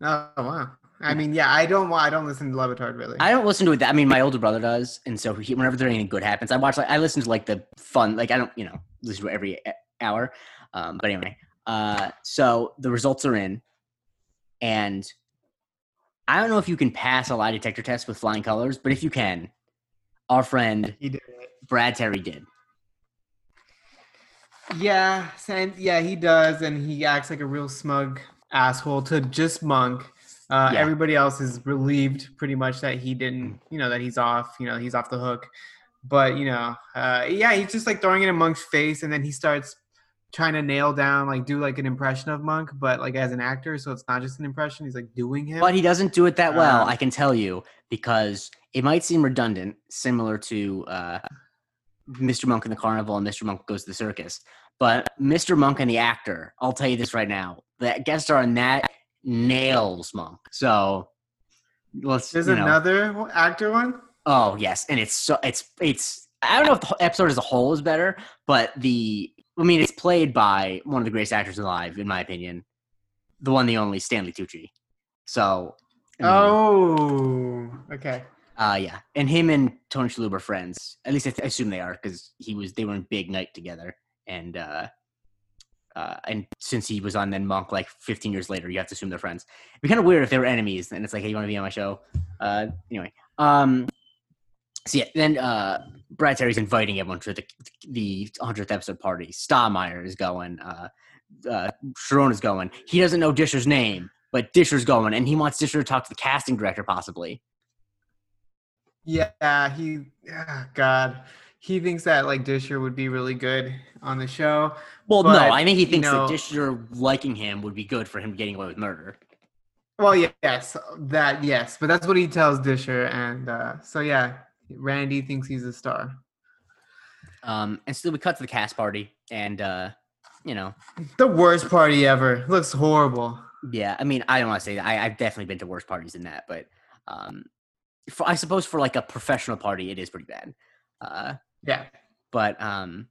Oh wow. I mean, yeah, I don't. I don't listen to Le Batard really. I don't listen to it. That I mean, my older brother does, and so he, whenever there anything good happens, I watch. Like I listen to like the fun. Like I don't, you know, listen to it every hour. Um, but anyway, uh, so the results are in, and I don't know if you can pass a lie detector test with flying colors, but if you can, our friend he did. Brad Terry did. Yeah, and yeah, he does, and he acts like a real smug asshole to just Monk. Uh, Yeah. Everybody else is relieved pretty much that he didn't, you know, that he's off. You know, he's off the hook. But you know, uh, yeah, he's just like throwing it in Monk's face, and then he starts trying to nail down, like, do like an impression of Monk, but like as an actor, so it's not just an impression. He's like doing him. But he doesn't do it that well, Um, I can tell you, because it might seem redundant, similar to uh, Mr. Monk in the Carnival and Mr. Monk Goes to the Circus. But Mr. Monk and the actor, I'll tell you this right now, that guest star in that nails Monk. So let's. There's you know- another actor one. Oh yes, and it's so it's it's. I don't know if the episode as a whole is better, but the I mean it's played by one of the greatest actors alive, in my opinion, the one, the only Stanley Tucci. So. I mean, Oh, okay. Uh, yeah, and him and Tony Shalhoub are friends. At least I, th- I assume they are because he was they were in Big Night together, and uh, uh, and since he was on then Monk like 15 years later, you have to assume they're friends. It'd be kind of weird if they were enemies, and it's like, hey, you want to be on my show? Uh, anyway, um, so yeah, then uh, Brad Terry's inviting everyone to the the 100th episode party. Stottlemeyer is going. Uh, uh, Sharon is going. He doesn't know Disher's name, but Disher's going, and he wants Disher to talk to the casting director possibly. Yeah, he. ah, God, he thinks that like Disher would be really good on the show. Well, But, no, I think he you thinks know- that Disher liking him would be good for him getting away with murder. Well, yes, that yes, but that's what he tells Disher, and uh, so yeah, Randy thinks he's a star. Um, and so we cut to the cast party, and uh, you know, The worst party ever. Looks horrible. yeah, I mean, I don't want to say that. I, I've definitely been to worse parties than that, but um, for, I suppose for like a professional party, it is pretty bad. Uh, Yeah. but um,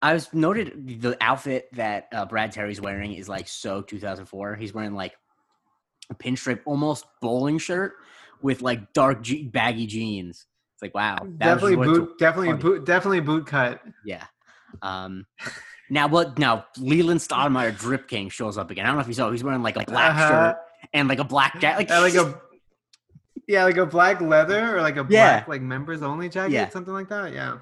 I was noted the outfit that uh, Brad Terry's wearing is like so 2004. He's wearing like a pinstripe, almost bowling shirt with like dark je- baggy jeans. It's like wow, definitely boot. Definitely boot. Definitely boot cut. Yeah. Um, now what? Now Leland Stottlemeyer Drip King shows up again. I don't know if you saw. He's wearing like a black Uh-huh. shirt and like a black jacket. Like, Yeah, like a. Yeah, like a black leather or like a Yeah. black like members only jacket, Yeah. something like that. Yeah.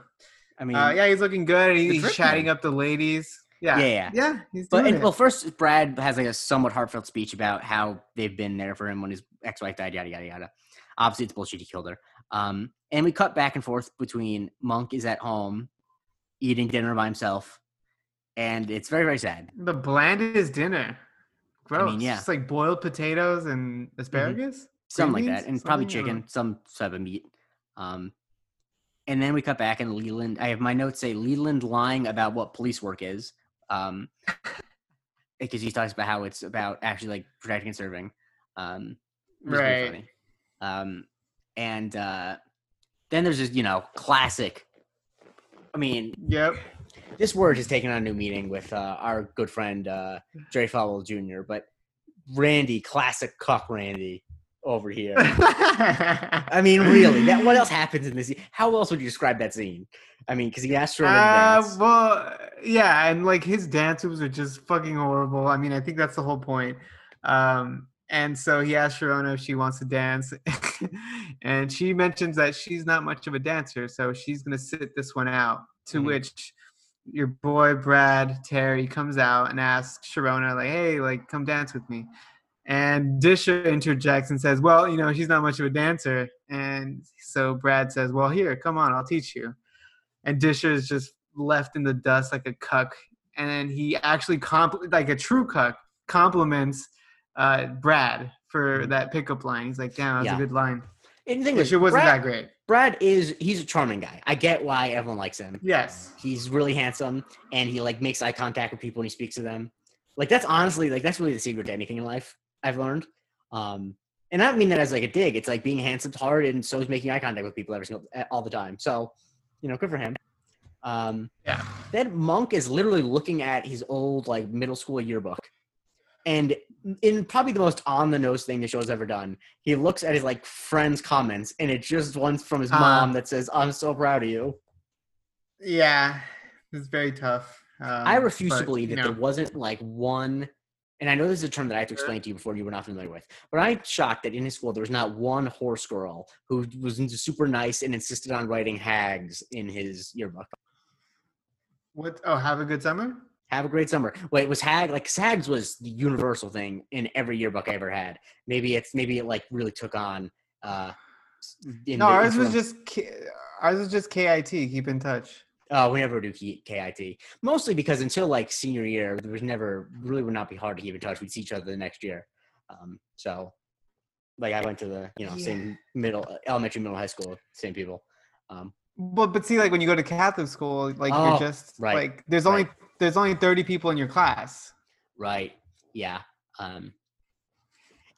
I mean, Uh, yeah, he's looking good. He's drip chatting man. up the ladies. Yeah. Yeah, yeah. Yeah. He's But doing and, well, first Brad has like a somewhat heartfelt speech about how they've been there for him when his ex-wife died, yada yada yada. Obviously, it's bullshit. He killed her. Um, and we cut back and forth between Monk is at home eating dinner by himself, and it's very very sad. The blandest dinner. Gross. mean, yeah. Just like boiled potatoes and asparagus. Something like that, and probably Something? I don't chicken, some type of meat. Um, and then we cut back, and Leland. I have my notes say Leland lying about what police work is, um, because he talks about how it's about actually like protecting and serving. Um, Right. Um, and uh, then there's just you know classic. I mean, Yep. this word has taken on a new meaning with uh, our good friend uh, Jerry Falwell Jr. But Randy, classic cuck Randy over here. I mean, really, that what else happens in this? scene? How else would you describe that scene? I mean, because he asked her to Uh, dance. well, yeah, and like his dance moves are just fucking horrible. I mean, I think that's the whole point. Um, and so he asked Sharona if she wants to dance, and she mentions that she's not much of a dancer, so she's gonna sit this one out. To Mhm. which your boy Brad Terry comes out and asks Sharona, like, "Hey, like, come dance with me." And Disher interjects and says, "Well, you know, she's not much of a dancer." And so Brad says, "Well, here, come on, I'll teach you." And Disher is just left in the dust like a cuck. And then he actually compl- like a true cuck compliments uh, Brad for that pickup line. He's like, "Damn, that was Yeah. a good line." And the thing is, it wasn't Brad, that great. Brad is he's a charming guy. I get why everyone likes him. Yes. He's really handsome and he like makes eye contact with people when he speaks to them. Like that's honestly like that's really the secret to anything in life. I've learned. Um, and I don't mean that as like a dig. It's like being handsome's hard, and so is making eye contact with people every single all the time. So, you know, good for him. Um, Yeah. then Monk is literally looking at his old like middle school yearbook, and in probably the most on the nose thing the show's ever done, he looks at his like friends' comments, and it's just one from his Uh. mom that says, "I'm so proud of you." Yeah. It's very tough. Um, I refuse to believe that there wasn't like one, and I know this is a term that I have to explain to you before you were not familiar with, but I'm shocked that in his school there was not one horse girl who was into super nice and insisted on writing hags in his yearbook. What? Oh, have a good summer. Have a great summer. Wait, was hag like Sags was the universal thing in every yearbook I ever had. Maybe it's maybe it like really took on. uh No, ours was just K- ours was just KIT. Keep in touch. Oh, we never do KIT. Mostly because until like senior year, there was never really would not be hard to keep in touch. We'd see each other the next year. Um, so, like, I went to the you know Yeah. same middle, elementary, middle, high school, same people. Um, But but see, like when you go to Catholic school, like Oh, you're just right, like there's only there's only thirty people in your class. right? Yeah. Um,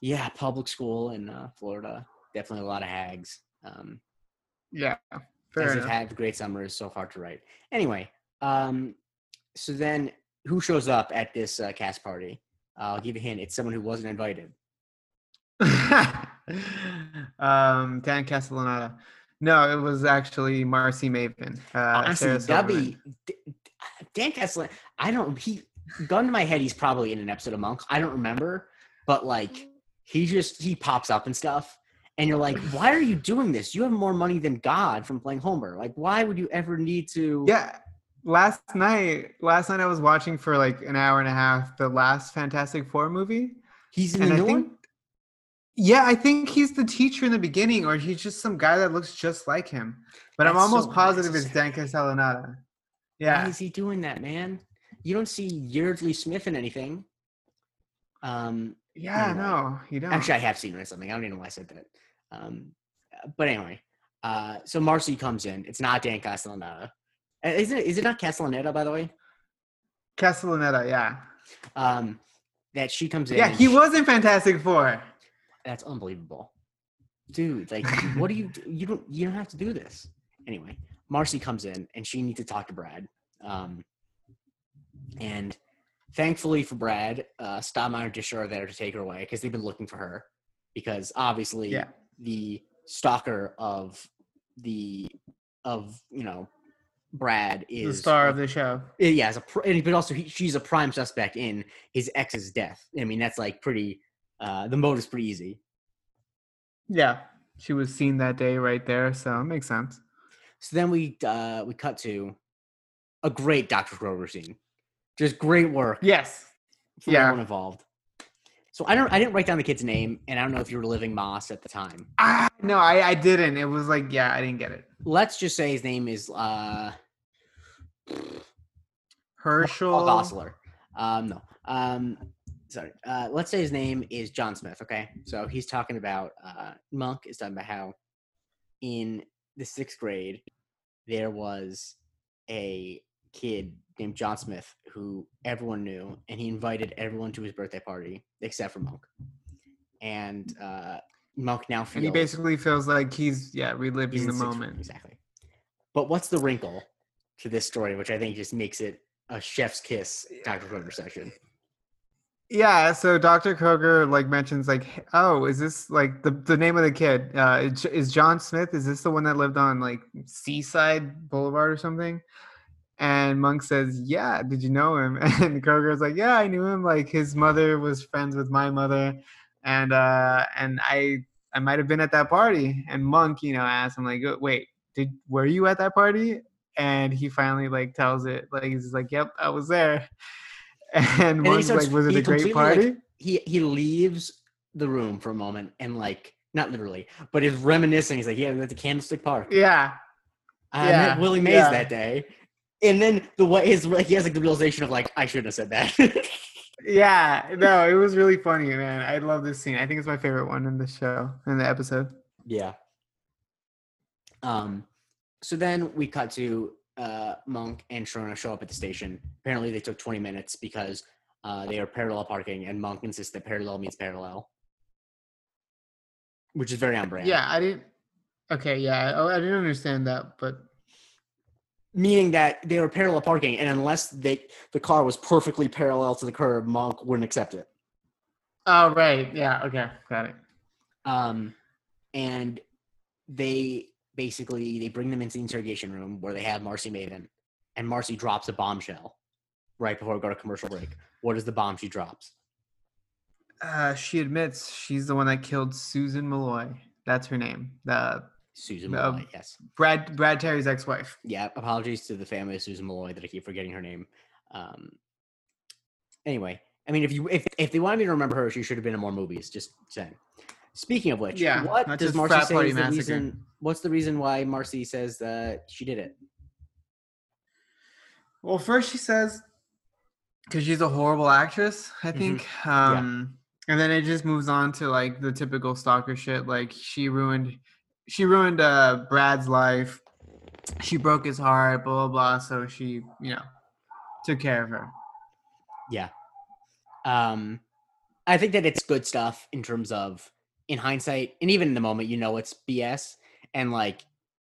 yeah. Public school in uh, Florida, definitely a lot of hags. Um, Yeah, fair as enough. have great summers, so hard to write. Anyway, um, so then who shows up at this uh, cast party? I'll give you a hint. It's someone who wasn't invited. um, Dan Castellaneta. No, it was actually Marcy Maven. Uh, Honestly, Sarah that'd Silverman. be D- D- Dan Kessler. I don't. He gun to my head. He's probably in an episode of Monk. I don't remember, but like he just he pops up and stuff, and you're like, why are you doing this? You have more money than God from playing Homer. Like, why would you ever need to? Yeah. Last night, last night I was watching for like an hour and a half the last Fantastic Four movie. he's in And the I think, yeah, I think he's the teacher in the beginning, or he's just some guy that looks just like him. But I'm almost so positive it's Dan unnecessary. Castellaneta. Why is he doing that, man? You don't see Yeardley Smith in anything. Um, Yeah, Anyway. no, you don't. Actually, I have seen her in something. I don't even know why I said that. Um, but anyway, uh, so Marcy comes in. It's not Dan Castellaneta. Uh, Is it? Is it not Castellaneta, by the way? Castellaneta, yeah. Um, that she comes in. Yeah, he she- was in Fantastic Four. That's unbelievable, dude. Like, what do you? do? You don't. You don't have to do this. Anyway, Marcy comes in and she needs to talk to Brad. Um, and thankfully for Brad, uh, Stottlemeyer and Disher are there to take her away because they've been looking for her. Because obviously, Yeah. the stalker of the of you know Brad is The is star of the show. Yeah, as a but also he, she's a prime suspect in his ex's death. I mean, that's like pretty. Uh, the motive's pretty easy. Yeah. She was seen that day right there, so it makes sense. So then we uh, we cut to a great Doctor Kroger scene, just great work Yes. from Yeah. everyone involved. So I don't I didn't write down the kid's name, and I don't know if you were living Moss at the time. Ah, no, I, I didn't. It was like, yeah, I didn't get it. Let's just say his name is uh, Herschel. Paul Gosseler. Um, no. Um, sorry. Uh, let's say his name is John Smith. Okay. So he's talking about uh, Monk is talking about how in the sixth grade there was a kid named John Smith who everyone knew, and he invited everyone to his birthday party except for Monk. And uh, Monk now feels And he basically feels like he's, yeah, reliving in the sixth grade, moment. exactly. But what's the wrinkle to this story, which I think just makes it a chef's kiss Dr. Session? Yeah, so Dr. Kroger like mentions like, oh, is this like the, the name of the kid? Uh, is, John Smith? Is this the one that lived on like Seaside Boulevard or something? And Monk says, yeah. Did you know him? And Kroger's like, yeah, I knew him. Like his mother was friends with my mother, and uh, and I I might have been at that party. And Monk, you know, asks him like, wait, did were you at that party? And he finally like tells it like he's like, yep, I was there. And, And he starts- like, was it a great party? like, he he leaves the room for a moment and like not literally, but is reminiscing. He's like, yeah, we went to Candlestick Park. yeah, I Yeah, met Willie Mays yeah. that day. And then the way his he has like the realization of like I shouldn't have said that. yeah. No, it was really funny, man. I love this scene. I think it's my favorite one in the show in the episode. yeah. Um. So then we cut to uh Monk and Sharona show up at the station. Apparently they took 20 minutes because uh they are parallel parking, and Monk insists that parallel means parallel, which is very on brand. Yeah, I didn't. Okay, yeah, oh, I didn't understand that, but meaning that they were parallel parking, and unless they the car was perfectly parallel to the curb, Monk wouldn't accept it. oh right, yeah, okay, got it. Um, and they basically they bring them into the interrogation room where they have Marcy Maven, and Marcy drops a bombshell right before we go to commercial break. What is the bomb she drops? Uh, she admits she's the one that killed Susan Malloy. That's her name. The Susan Malloy. Yes. Brad Brad Terry's ex-wife. Yeah. Apologies to the family of Susan Malloy that I keep forgetting her name. Um. Anyway, I mean, if you if if they wanted me to remember her, she should have been in more movies. Just saying. Speaking of which, Yeah, what does Marcy say is the massacre. reason? What's the reason why Marcy says that she did it? Well, first she says because she's a horrible actress, I Mhm. think. Um, and then it just moves on to like the typical stalker shit. Like she ruined, she ruined uh Brad's life. She broke his heart. Blah blah blah. So she, you know, took care of her. Yeah. Um, I think that it's good stuff in terms of in hindsight, and even in the moment, you know it's BS, and like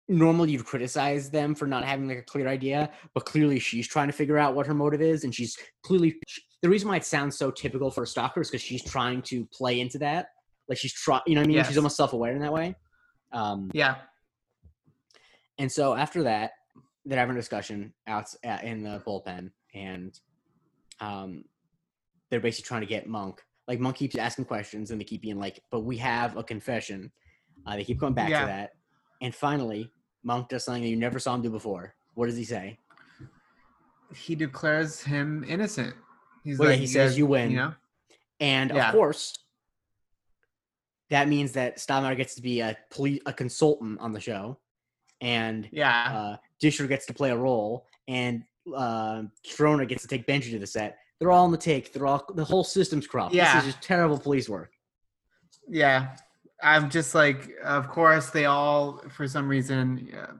normally you'd criticize them for not having like a clear idea, but clearly she's trying to figure out what her motive is, and she's clearly the reason why it sounds so typical for a stalker is because she's trying to play into that, like she's trying, you know what I mean? She's almost self-aware in that way. Um, Yeah. and so after that, they're having a discussion out in the bullpen, and um, they're basically trying to get Monk. Like Monk keeps asking questions, and they keep being like, "But we have a confession." Uh, they keep going back Yeah. to that, and finally, Monk does something that you never saw him do before. What does he say? He declares him innocent. He's Well, yeah, like, he says, "You win." You know. And Yeah. of course, that means that Stottlemeyer gets to be a police, a consultant on the show, and Yeah. uh, Disher gets to play a role, and uh, Sharona gets to take Benji to the set. They're all on the take. They're all the whole system's corrupt. Yeah. This is just terrible police work. Yeah. I'm just like, of course, they all, for some reason, uh,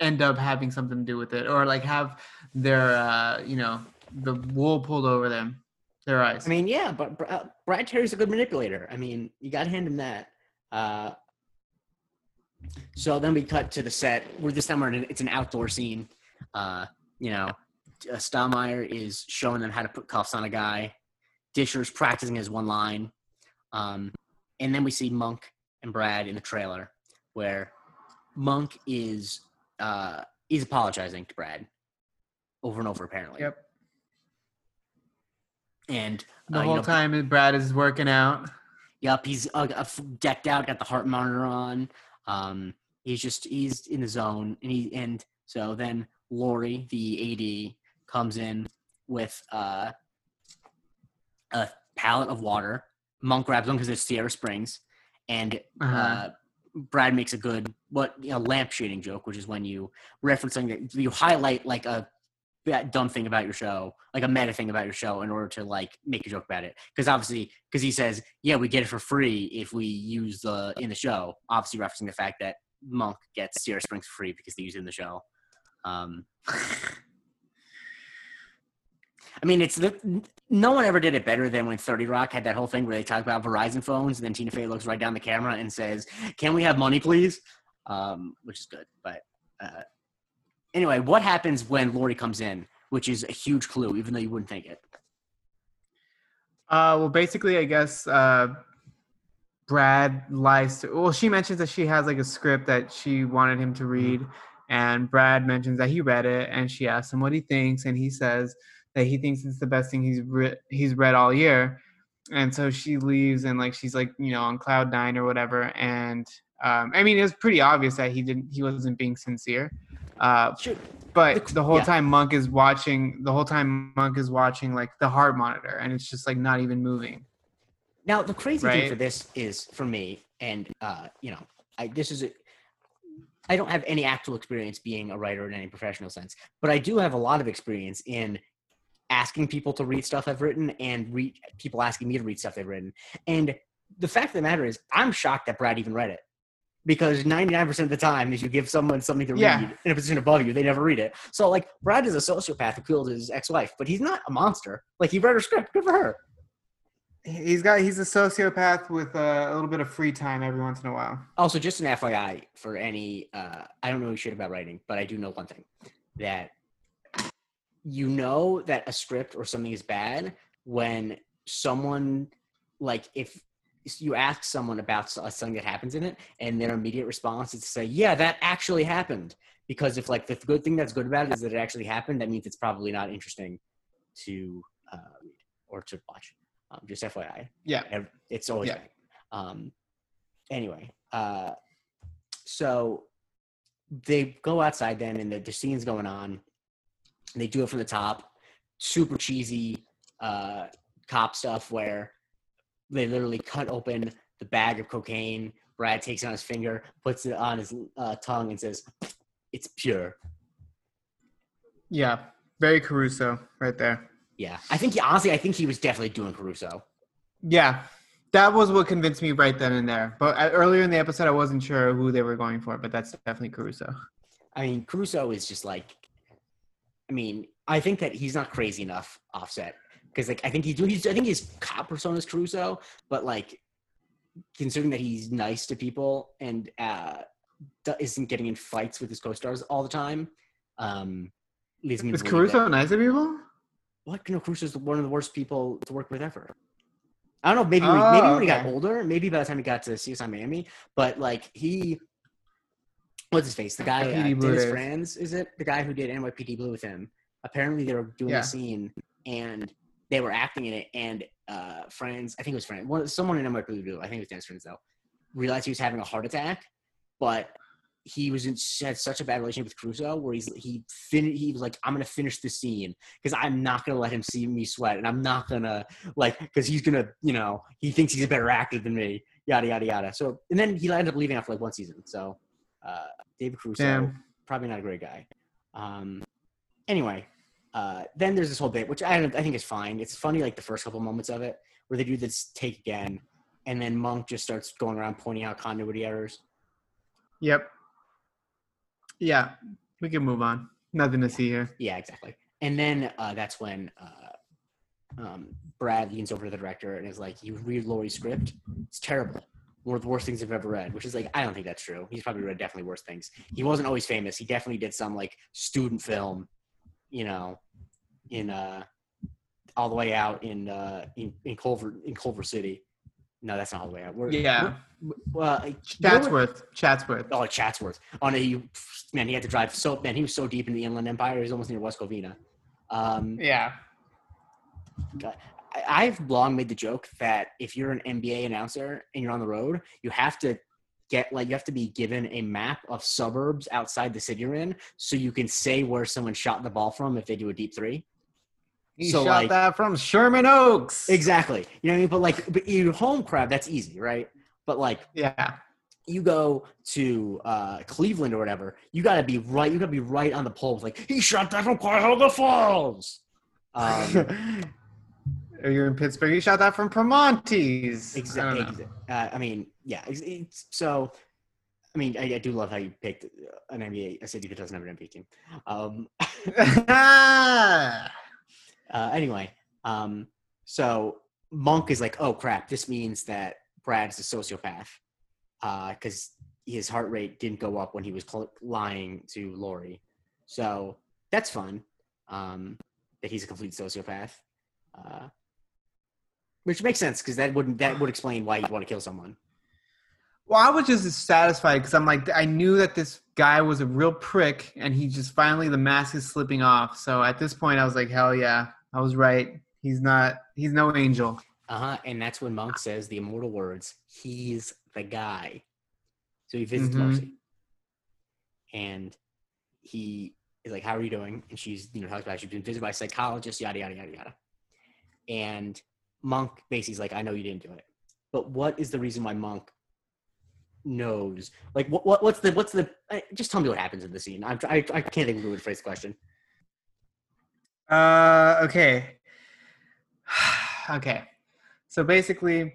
end up having something to do with it, or like have their, uh, you know, the wool pulled over them, their eyes. I mean, yeah, but uh, Brad Terry's a good manipulator. I mean, you got to hand him that. Uh, so then we cut to the set. We're this time we're in, it's an outdoor scene. Uh, you know, uh, is showing them how to put cuffs on a guy. Disher's practicing his one line. Um, and then we see Monk and Brad in the trailer where Monk is uh, he's apologizing to Brad over and over apparently. yep. And The uh, you whole know, time Brad is working out. Yep, he's uh, decked out, got the heart monitor on. Um, he's just he's in the zone, and he and so then Lori, the AD, comes in with uh, a pallet of water. Monk grabs them because it's Sierra Springs, and Uh-huh. uh, Brad makes a good what you know, lamp shading joke, which is when you reference something that you highlight like a dumb thing about your show, like a meta thing about your show, in order to like make a joke about it. Because obviously, because he says, "Yeah, we get it for free if we use the in the show." Obviously, referencing the fact that Monk gets Sierra Springs for free because they use it in the show. Um, I mean, it's the no one ever did it better than when Thirty Rock had that whole thing where they talk about Verizon phones, and then Tina Fey looks right down the camera and says, "Can we have money, please?" Um, which is good. But uh, anyway, what happens when Lori comes in, which is a huge clue, even though you wouldn't think it. Uh, well, basically, I guess uh, Brad lies to. Well, she mentions that she has like a script that she wanted him to read, and Brad mentions that he read it, and she asks him what he thinks, and he says that he thinks it's the best thing he's re- he's read all year, and so she leaves, and like she's like you know on cloud nine or whatever, and um, I mean it was pretty obvious that he didn't he wasn't being sincere. Uh, Sure. but The- whole yeah. time Monk is watching, the whole time Monk is watching like the heart monitor, and it's just like not even moving. Now the crazy thing for this is for me, and uh, you know, I this is a, I don't have any actual experience being a writer in any professional sense, but I do have a lot of experience in asking people to read stuff I've written and read people asking me to read stuff they've written. And the fact of the matter is, I'm shocked that Brad even read it. Because 99% of the time, if you give someone something to Yeah. read in a position above you, they never read it. So, like, Brad is a sociopath who killed his ex wife, but he's not a monster. Like, he read her script. Good for her. He's got he's a sociopath with uh, a little bit of free time every once in a while. Also, just an FYI for any, uh, I don't know shit about writing, but I do know one thing that you know that a script or something is bad when someone, like, if you ask someone about something that happens in it and their immediate response is to say, yeah, that actually happened. Because if, like, the good thing that's good about it is that it actually happened, that means it's probably not interesting to uh, read or to watch. Um, just FYI. Yeah. It's always Yeah. Um, anyway, uh, so they go outside then, and the, the scene's going on. They do it from the top, super cheesy uh, cop stuff where they literally cut open the bag of cocaine. Brad takes it on his finger, puts it on his uh, tongue, and says, "It's pure." Yeah, very Caruso right there. Yeah, I think he, honestly, I think he was definitely doing Caruso. Yeah, that was what convinced me right then and there. But uh, earlier in the episode, I wasn't sure who they were going for, but that's definitely Caruso. I mean, Caruso is just like, I mean, I think that he's not crazy enough offset because like I think he's, he's I think his cop persona is Caruso, but like considering that he's nice to people and uh isn't getting in fights with his co-stars all the time, um, leads me Is believe that- Caruso nice to people? what? No, Caruso's one of the worst people to work with ever. I don't know. Maybe when, maybe Oh, when he got older, maybe by the time he got to CSI Miami, but like he, what's his face? The guy, uh, NYPD Blue Dennis. Franz, is it? The guy who did NYPD Blue with him. Apparently, they were doing Yeah. a scene and they were acting in it, and uh, Franz, I think it was Franz, one, someone in NYPD Blue, I think it was Dennis Franz though, realized he was having a heart attack, but he was in had such a bad relationship with Caruso where he's he fin- he was like I'm gonna finish the scene because I'm not gonna let him see me sweat and I'm not gonna like because he's gonna you know he thinks he's a better actor than me yada yada yada so and then he ended up leaving after like one season so uh, David Caruso Damn. probably not a great guy um anyway uh then there's this whole bit which I I think is fine it's funny like the first couple moments of it where they do this take again and then Monk just starts going around pointing out continuity errors Yep. Yeah, we can move on. Nothing to see here. Yeah, exactly. And then uh, that's when uh, um, Brad leans over to the director and is like, "You read Laurie's script? It's terrible. One of the worst things I've ever read." Which is like, I don't think that's true. He's probably read definitely worse things. He wasn't always famous. He definitely did some like student film, you know, in uh, all the way out in uh, in, in Culver in Culver City. No, that's not all the way out. We're, Yeah, well, uh, Chatsworth. Chatsworth. Oh, Chatsworth. Oh no, you man, he had to drive so man. He was so deep in the Inland Empire. He was almost near West Covina. Um, Yeah. I, I've long made the joke that if you're an NBA announcer and you're on the road, you have to get like you have to be given a map of suburbs outside the city you're in, so you can say where someone shot the ball from if they do a deep three. He So, shot like- that from Sherman Oaks. Exactly. You know what I mean? But like, but your home crowd, that's easy, right? But like, Yeah. you go to uh, Cleveland or whatever, you got to be right. You got to be right on the pole. with, Like he shot that from Cuyahoga Falls. Um, Or you're in Pittsburgh. you shot that from Promontes. Exactly. don't know. uh, I mean, yeah. So, I mean, I, I do love how you picked an NBA a city that doesn't have an NBA team. Um, uh, anyway, um, so Monk is like, oh crap, this means that Brad's a sociopath because his heart rate didn't go up when he was cl- lying to Lori. So that's fun um, that he's a complete sociopath. Uh, which makes sense because that wouldn't that would explain why you'd want to kill someone. Well, I was just satisfied because I'm like, I knew that this guy was a real prick, and he just finally the mask is slipping off. So at this point, I was like, hell yeah, I was right. He's not. He's no angel. Uh huh. And that's when Monk says the immortal words, "He's the guy." So he visits Mhm. Marcy, and he is like, "How are you doing?" And she's, you know, talks about she's been visited by a psychologist, yada yada yada yada. And Monk basically is like, "I know you didn't do it, but what is the reason why Monk knows? Like, what, what what's the what's the? uh, Just tell me what happens in the scene. I'm, I I can't think of a good phrase the question. Uh, okay. okay. So basically,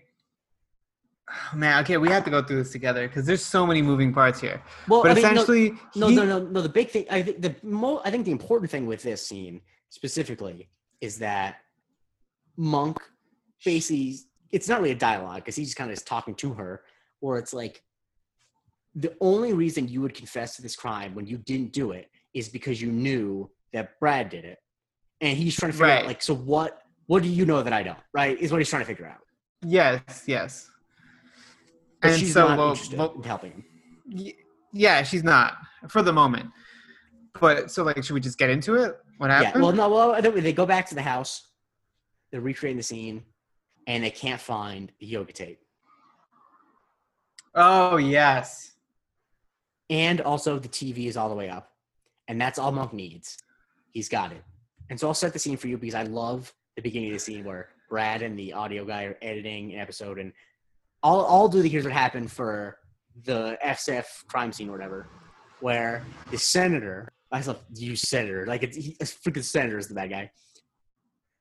man, okay, we have to go through this together because there's so many moving parts here. Well, But I mean, no- essentially, No, he- no, no, no. The big thing, I think the mo, I think the important thing with this scene specifically is that Monk basically, it's not really a dialogue because he's just kind of is talking to her, or it's like the only reason you would confess to this crime when you didn't do it is because you knew that Brad did it, and he's trying to figure out like, so what? What do you know that I don't? Right? Is what he's trying to figure out. Yes, yes. But and she's so, not well, interested well, in helping him. y- yeah, she's not for the moment. But so, like, should we just get into it? What Yeah. happened? Well, no. Well, they go back to the house. They're recreating the scene, and they can't find yoga tape. oh yes. And also, the TV is all the way up, and that's all Monk needs. He's got it. And so I'll set the scene for you because I love the beginning of the scene where Brad and the audio guy are editing an episode, and I'll I'll do the here's what happened for the SF crime scene or whatever, where the senator. I love you senator like it's, it's freaking senator is the bad guy.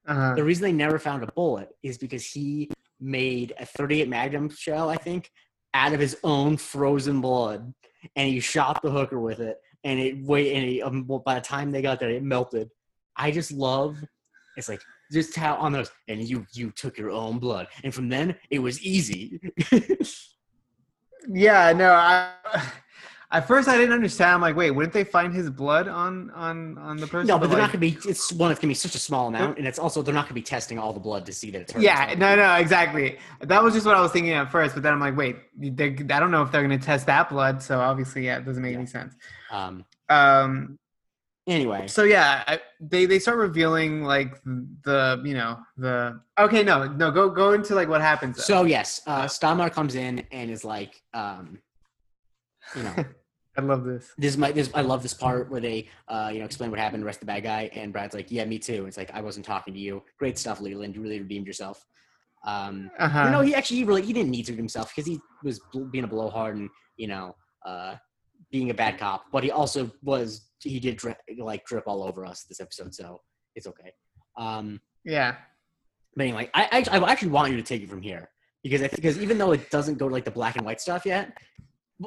Uh-huh. The reason they never found a bullet is because he made a 38 Magnum shell, I think, out of his own frozen blood, and he shot the hooker with it, and it wait, and it, um, by the time they got there, it melted. I just love. It's like just how on those, and you you took your own blood, and from then it was easy. Yeah, no, I. At first, I didn't understand. I'm like, wait, wouldn't they find his blood on on on the person? no, but they're like, not gonna be. It's one. It's gonna be such a small amount, and it's also they're not gonna be testing all the blood to see that it's. Yeah, no, no, exactly. That was just what I was thinking at first, but then I'm like, wait, they, I don't know if they're gonna test that blood, so obviously, yeah, it doesn't make Yeah. any sense. Um. Um, Anyway, so yeah, I, they they start revealing like the you know the okay, no, no, go go into like what happens. though. So yes, uh, Stottlemeyer comes in and is like, um, you know, I love this. this is my this I love this part where they uh, you know explain what happened, arrest the bad guy, and Brad's like, yeah, me too. It's like I wasn't talking to you. Great stuff, Leland. You really redeemed yourself. Um, Uh-huh. you know, he actually he really he didn't need to himself because he was being a blowhard and you know uh, being a bad cop, but he also was he did dri- like drip all over us this episode, so it's okay. Um, yeah, but anyway, I, I I actually want you to take it from here because I because even though it doesn't go to like the black and white stuff yet,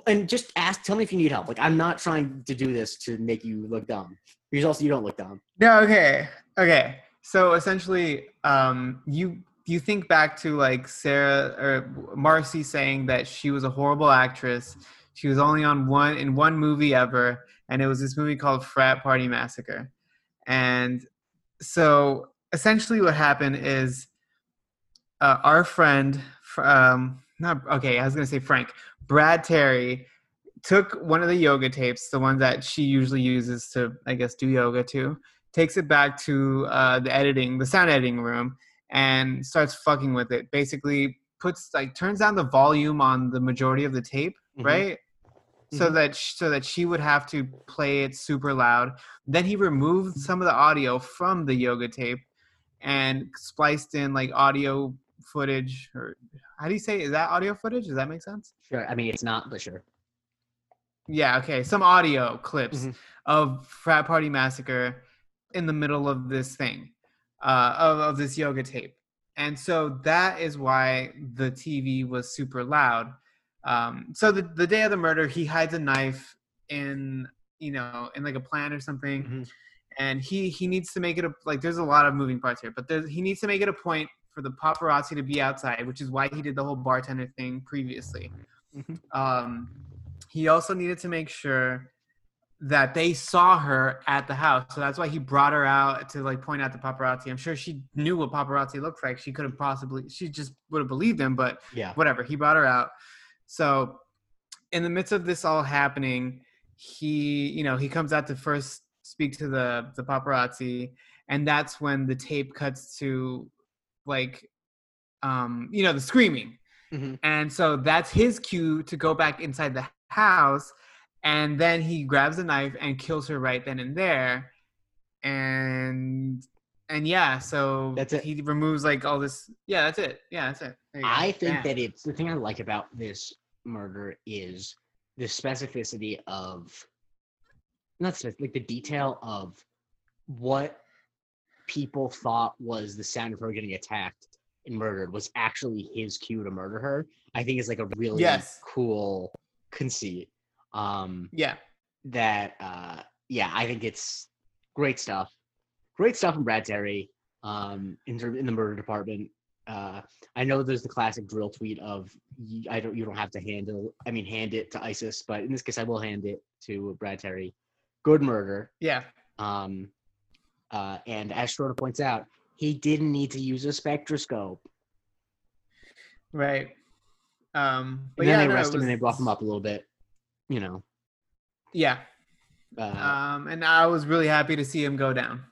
and just ask, tell me if you need help. Like I'm not trying to do this to make you look dumb because also you don't look dumb. no, okay, okay. So essentially, um, you you think back to like Sarah or Marcy saying that she was a horrible actress. She was only on one in one movie ever, and it was this movie called Frat Party Massacre. And so essentially, what happened is uh, our friend, fr- um, not okay, I was gonna say Frank, Brad Terry, took one of the yoga tapes, the one that she usually uses to, I guess, do yoga to, takes it back to uh, the editing, the sound editing room, and starts fucking with it. Basically, puts like turns down the volume on the majority of the tape, Mhm. right? So Mhm. that sh- so that she would have to play it super loud. Then he removed some of the audio from the yoga tape and spliced in like audio footage or how do you say is that audio footage? Does that make sense? Sure. I mean, it's not, but sure. Yeah, okay. Some audio clips Mhm. of Frat Party Massacre in the middle of this thing, uh, of, of this yoga tape. And so that is why the TV was super loud. Um, so the, the day of the murder, he hides a knife in, you know, in like a plant or something. Mhm. And he, he needs to make it a, like, there's a lot of moving parts here, but there's, he needs to make it a point for the paparazzi to be outside, which is why he did the whole bartender thing previously. Mhm. Um, he also needed to make sure that they saw her at the house. So that's why he brought her out to like point out the paparazzi. I'm sure she knew what paparazzi looked like. She could have possibly, she just would have believed him, but Yeah. whatever. He brought her out. So in the midst of this all happening, he, you know, he comes out to first speak to the the paparazzi, and that's when the tape cuts to like um, you know, the screaming. Mhm. And so that's his cue to go back inside the house. And then he grabs a knife and kills her right then and there. And and yeah, so That's it. he removes like all this. Yeah, that's it. Yeah, that's it. I think that it's the thing I like about this murder is the specificity of not spec- like the detail of what people thought was the sound of her getting attacked and murdered was actually his cue to murder her. I think it's like a really Yes. cool conceit. Um Yeah. that uh yeah, I think it's great stuff. Great stuff from Brad Terry um in in the murder department. Uh I know there's the classic dril tweet of I don't you don't have to handle I mean hand it to ISIS, but in this case I will hand it to Brad Terry. Good murder. Yeah. Um uh and as Schroeder points out, he didn't need to use a spectroscope. Right. Um but And then yeah, they no, arrested him and they was- brought him up a little bit. You know. Yeah. Uh, Um and I was really happy to see him go down.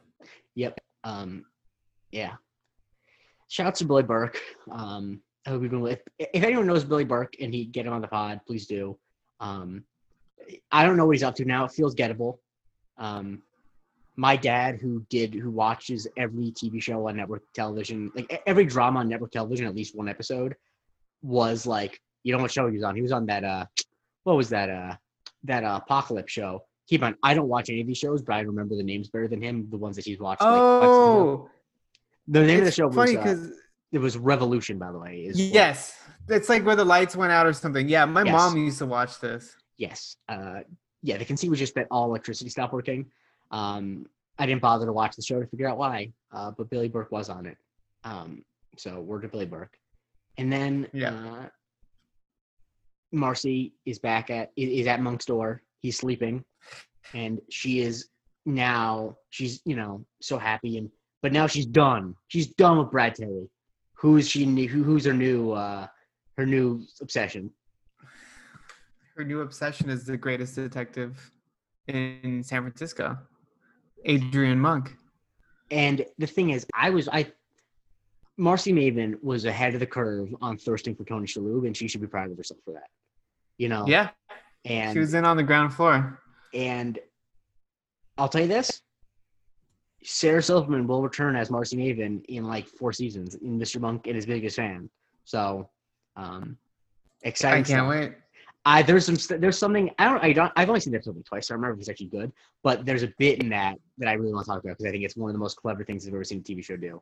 Yep. Um, yeah. Shouts to Billy Burke. Um, I hope you've been with. If anyone knows Billy Burke and he get him on the pod, please do. Um, I don't know what he's up to now. It feels gettable. Um, my dad, who did, who watches every TV show on network television, like every drama on network television, at least one episode, was like, you know what show he was on? He was on that. Uh, what was that? Uh, that uh, apocalypse show. Keep on. I don't watch any of these shows, but I remember the names better than him. The ones that he's watched. like. Oh, the name of the show was funny uh, because it was Revolution, by the way. is what- yes, it's like where the lights went out or something. Yeah, my Yes. mom used to watch this. yes. Uh, yeah, the conceit was just that all electricity stopped working. Um, I didn't bother to watch the show to figure out why, uh, but Billy Burke was on it. Um, so word to Billy Burke. And then Yeah. uh, Marcy is back at is at Monk's door. He's sleeping, and she is now she's you know so happy and but now she's done. She's done with Brad Terry. Who's she? Who, who's her new uh, her new obsession? Her new obsession is the greatest detective in San Francisco, Adrian Monk. And the thing is, I was I Marcy Maven was ahead of the curve on thirsting for Tony Shalhoub, and she should be proud of herself for that. You know, Yeah, And she was in on the ground floor. and I'll tell you this: Sarah Silverman will return as Marcy Maven in like four seasons in Mr. Monk and his biggest fan. So, um, exciting! I can't stuff. wait. I there's some there's something I don't I don't I've only seen the episode twice. So I don't remember if it's actually good, but there's a bit in that that I really want to talk about because I think it's one of the most clever things I've ever seen a TV show do.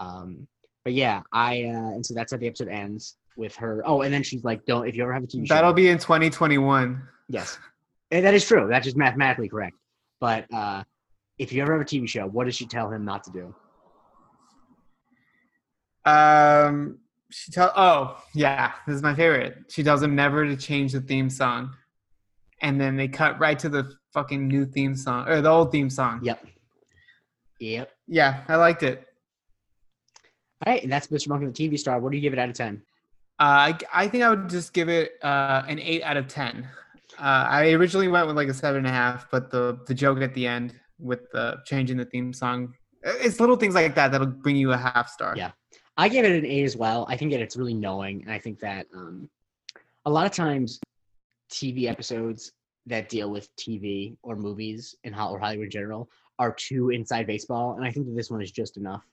Um, but yeah, I uh, and so that's how the episode ends with her. Oh, and then she's like, "Don't if you ever have a TV show." That'll be in 2021. yes, and that is true. That's just mathematically correct. But uh, if you ever have a TV show, what does she tell him not to do? Um, she tell. Oh, yeah, this is my favorite. She tells him never to change the theme song, and then they cut right to the fucking new theme song or the old theme song. Yep. Yep. Yeah, I liked it. All right, and that's Mr. Monk and the TV star. What do you give it out of ten? Uh, I, I think I would just give it uh, an eight out of ten. Uh, I originally went with like a seven and a half, but the the joke at the end with the changing the theme song, it's little things like that that'll bring you a half star. Yeah. I gave it an eight as well. I think that it's really knowing, and I think that um, a lot of times TV episodes that deal with TV or movies and Hol- or Hollywood in general are too inside baseball, and I think that this one is just enough.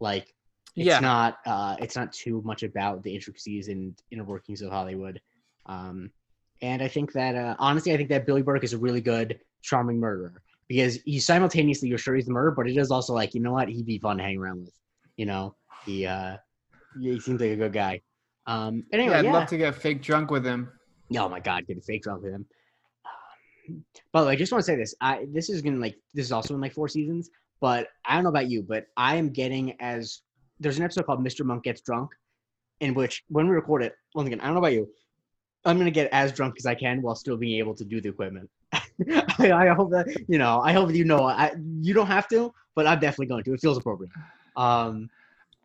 Like, it's Yeah. not uh, it's not too much about the intricacies and inner workings of Hollywood. Um, and I think that uh, honestly, I think that Billy Burke is a really good, charming murderer because he's simultaneously you're sure he's the murderer, but it is also like you know what he'd be fun to hang around with. You know, he uh, he seems like a good guy. Um, but anyway, yeah, I'd yeah. love to get fake drunk with him. Oh my god, get a fake drunk with him. Um, by the way, I just want to say this. I this is gonna like this is also in like four seasons, but I don't know about you, but I am getting as there's an episode called Mr. Monk Gets Drunk, in which when we record it, once again, I don't know about you, I'm gonna get as drunk as I can while still being able to do the equipment. I, I hope that you know. I hope you know. I you don't have to, but I'm definitely going to. It feels appropriate. Um,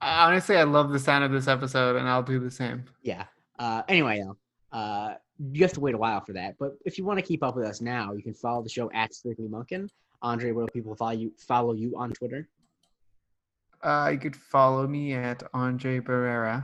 Honestly, I love the sound of this episode, and I'll do the same. yeah. Uh, anyway, though, uh, you have to wait a while for that. But if you want to keep up with us now, you can follow the show at Strictly Monkin. Andre, where do people follow you? Follow you on Twitter. Uh, you could follow me at Andre Barrera.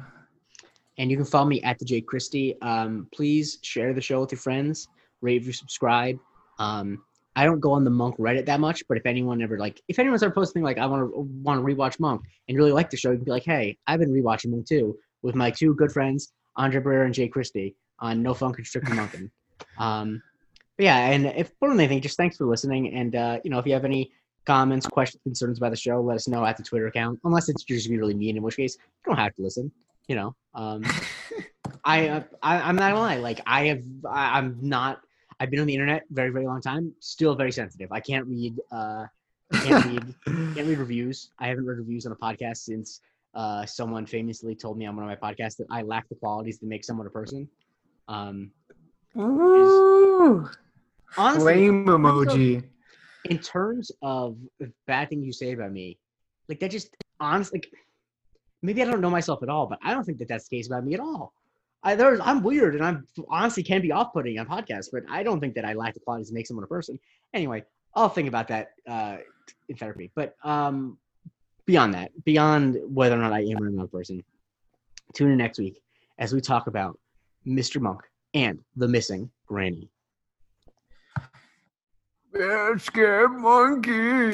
and you can follow me at the Jake Christie. Um, please share the show with your friends, rate, review, subscribe. Um, I don't go on the Monk Reddit that much, but if anyone ever like, if anyone's ever posting like, I want to want to rewatch Monk and really like the show, you can be like, hey, I've been rewatching Monk too with my two good friends, Andre Barrera and Jake Christie on No Fun Strictly Monkin. Um, but yeah, and if more than anything, just thanks for listening. And uh, you know, if you have any comments, questions, concerns about the show, let us know at the Twitter account. Unless it's just be really mean, in which case you don't have to listen. You know, um, I, uh, I I'm not gonna lie. Like I have, I, I'm not. I've been on the internet very very long time. Still very sensitive. I can't read. Uh, I can't read. Can't read reviews. I haven't read reviews on a podcast since uh, someone famously told me on one of my podcasts that I lack the qualities to make someone a person. Um, Ooh, honestly, flame emoji. in terms of bad things you say about me, like that just honestly, like, maybe I don't know myself at all, but I don't think that that's the case about me at all. I there's I'm weird and I'm honestly can be off-putting on podcasts, but I don't think that I lack the qualities to make someone a person. Anyway, I'll think about that uh, in therapy. But um, beyond that, beyond whether or not I am or not a person, tune in next week as we talk about Mr. Monk and the missing granny. Scared monkey.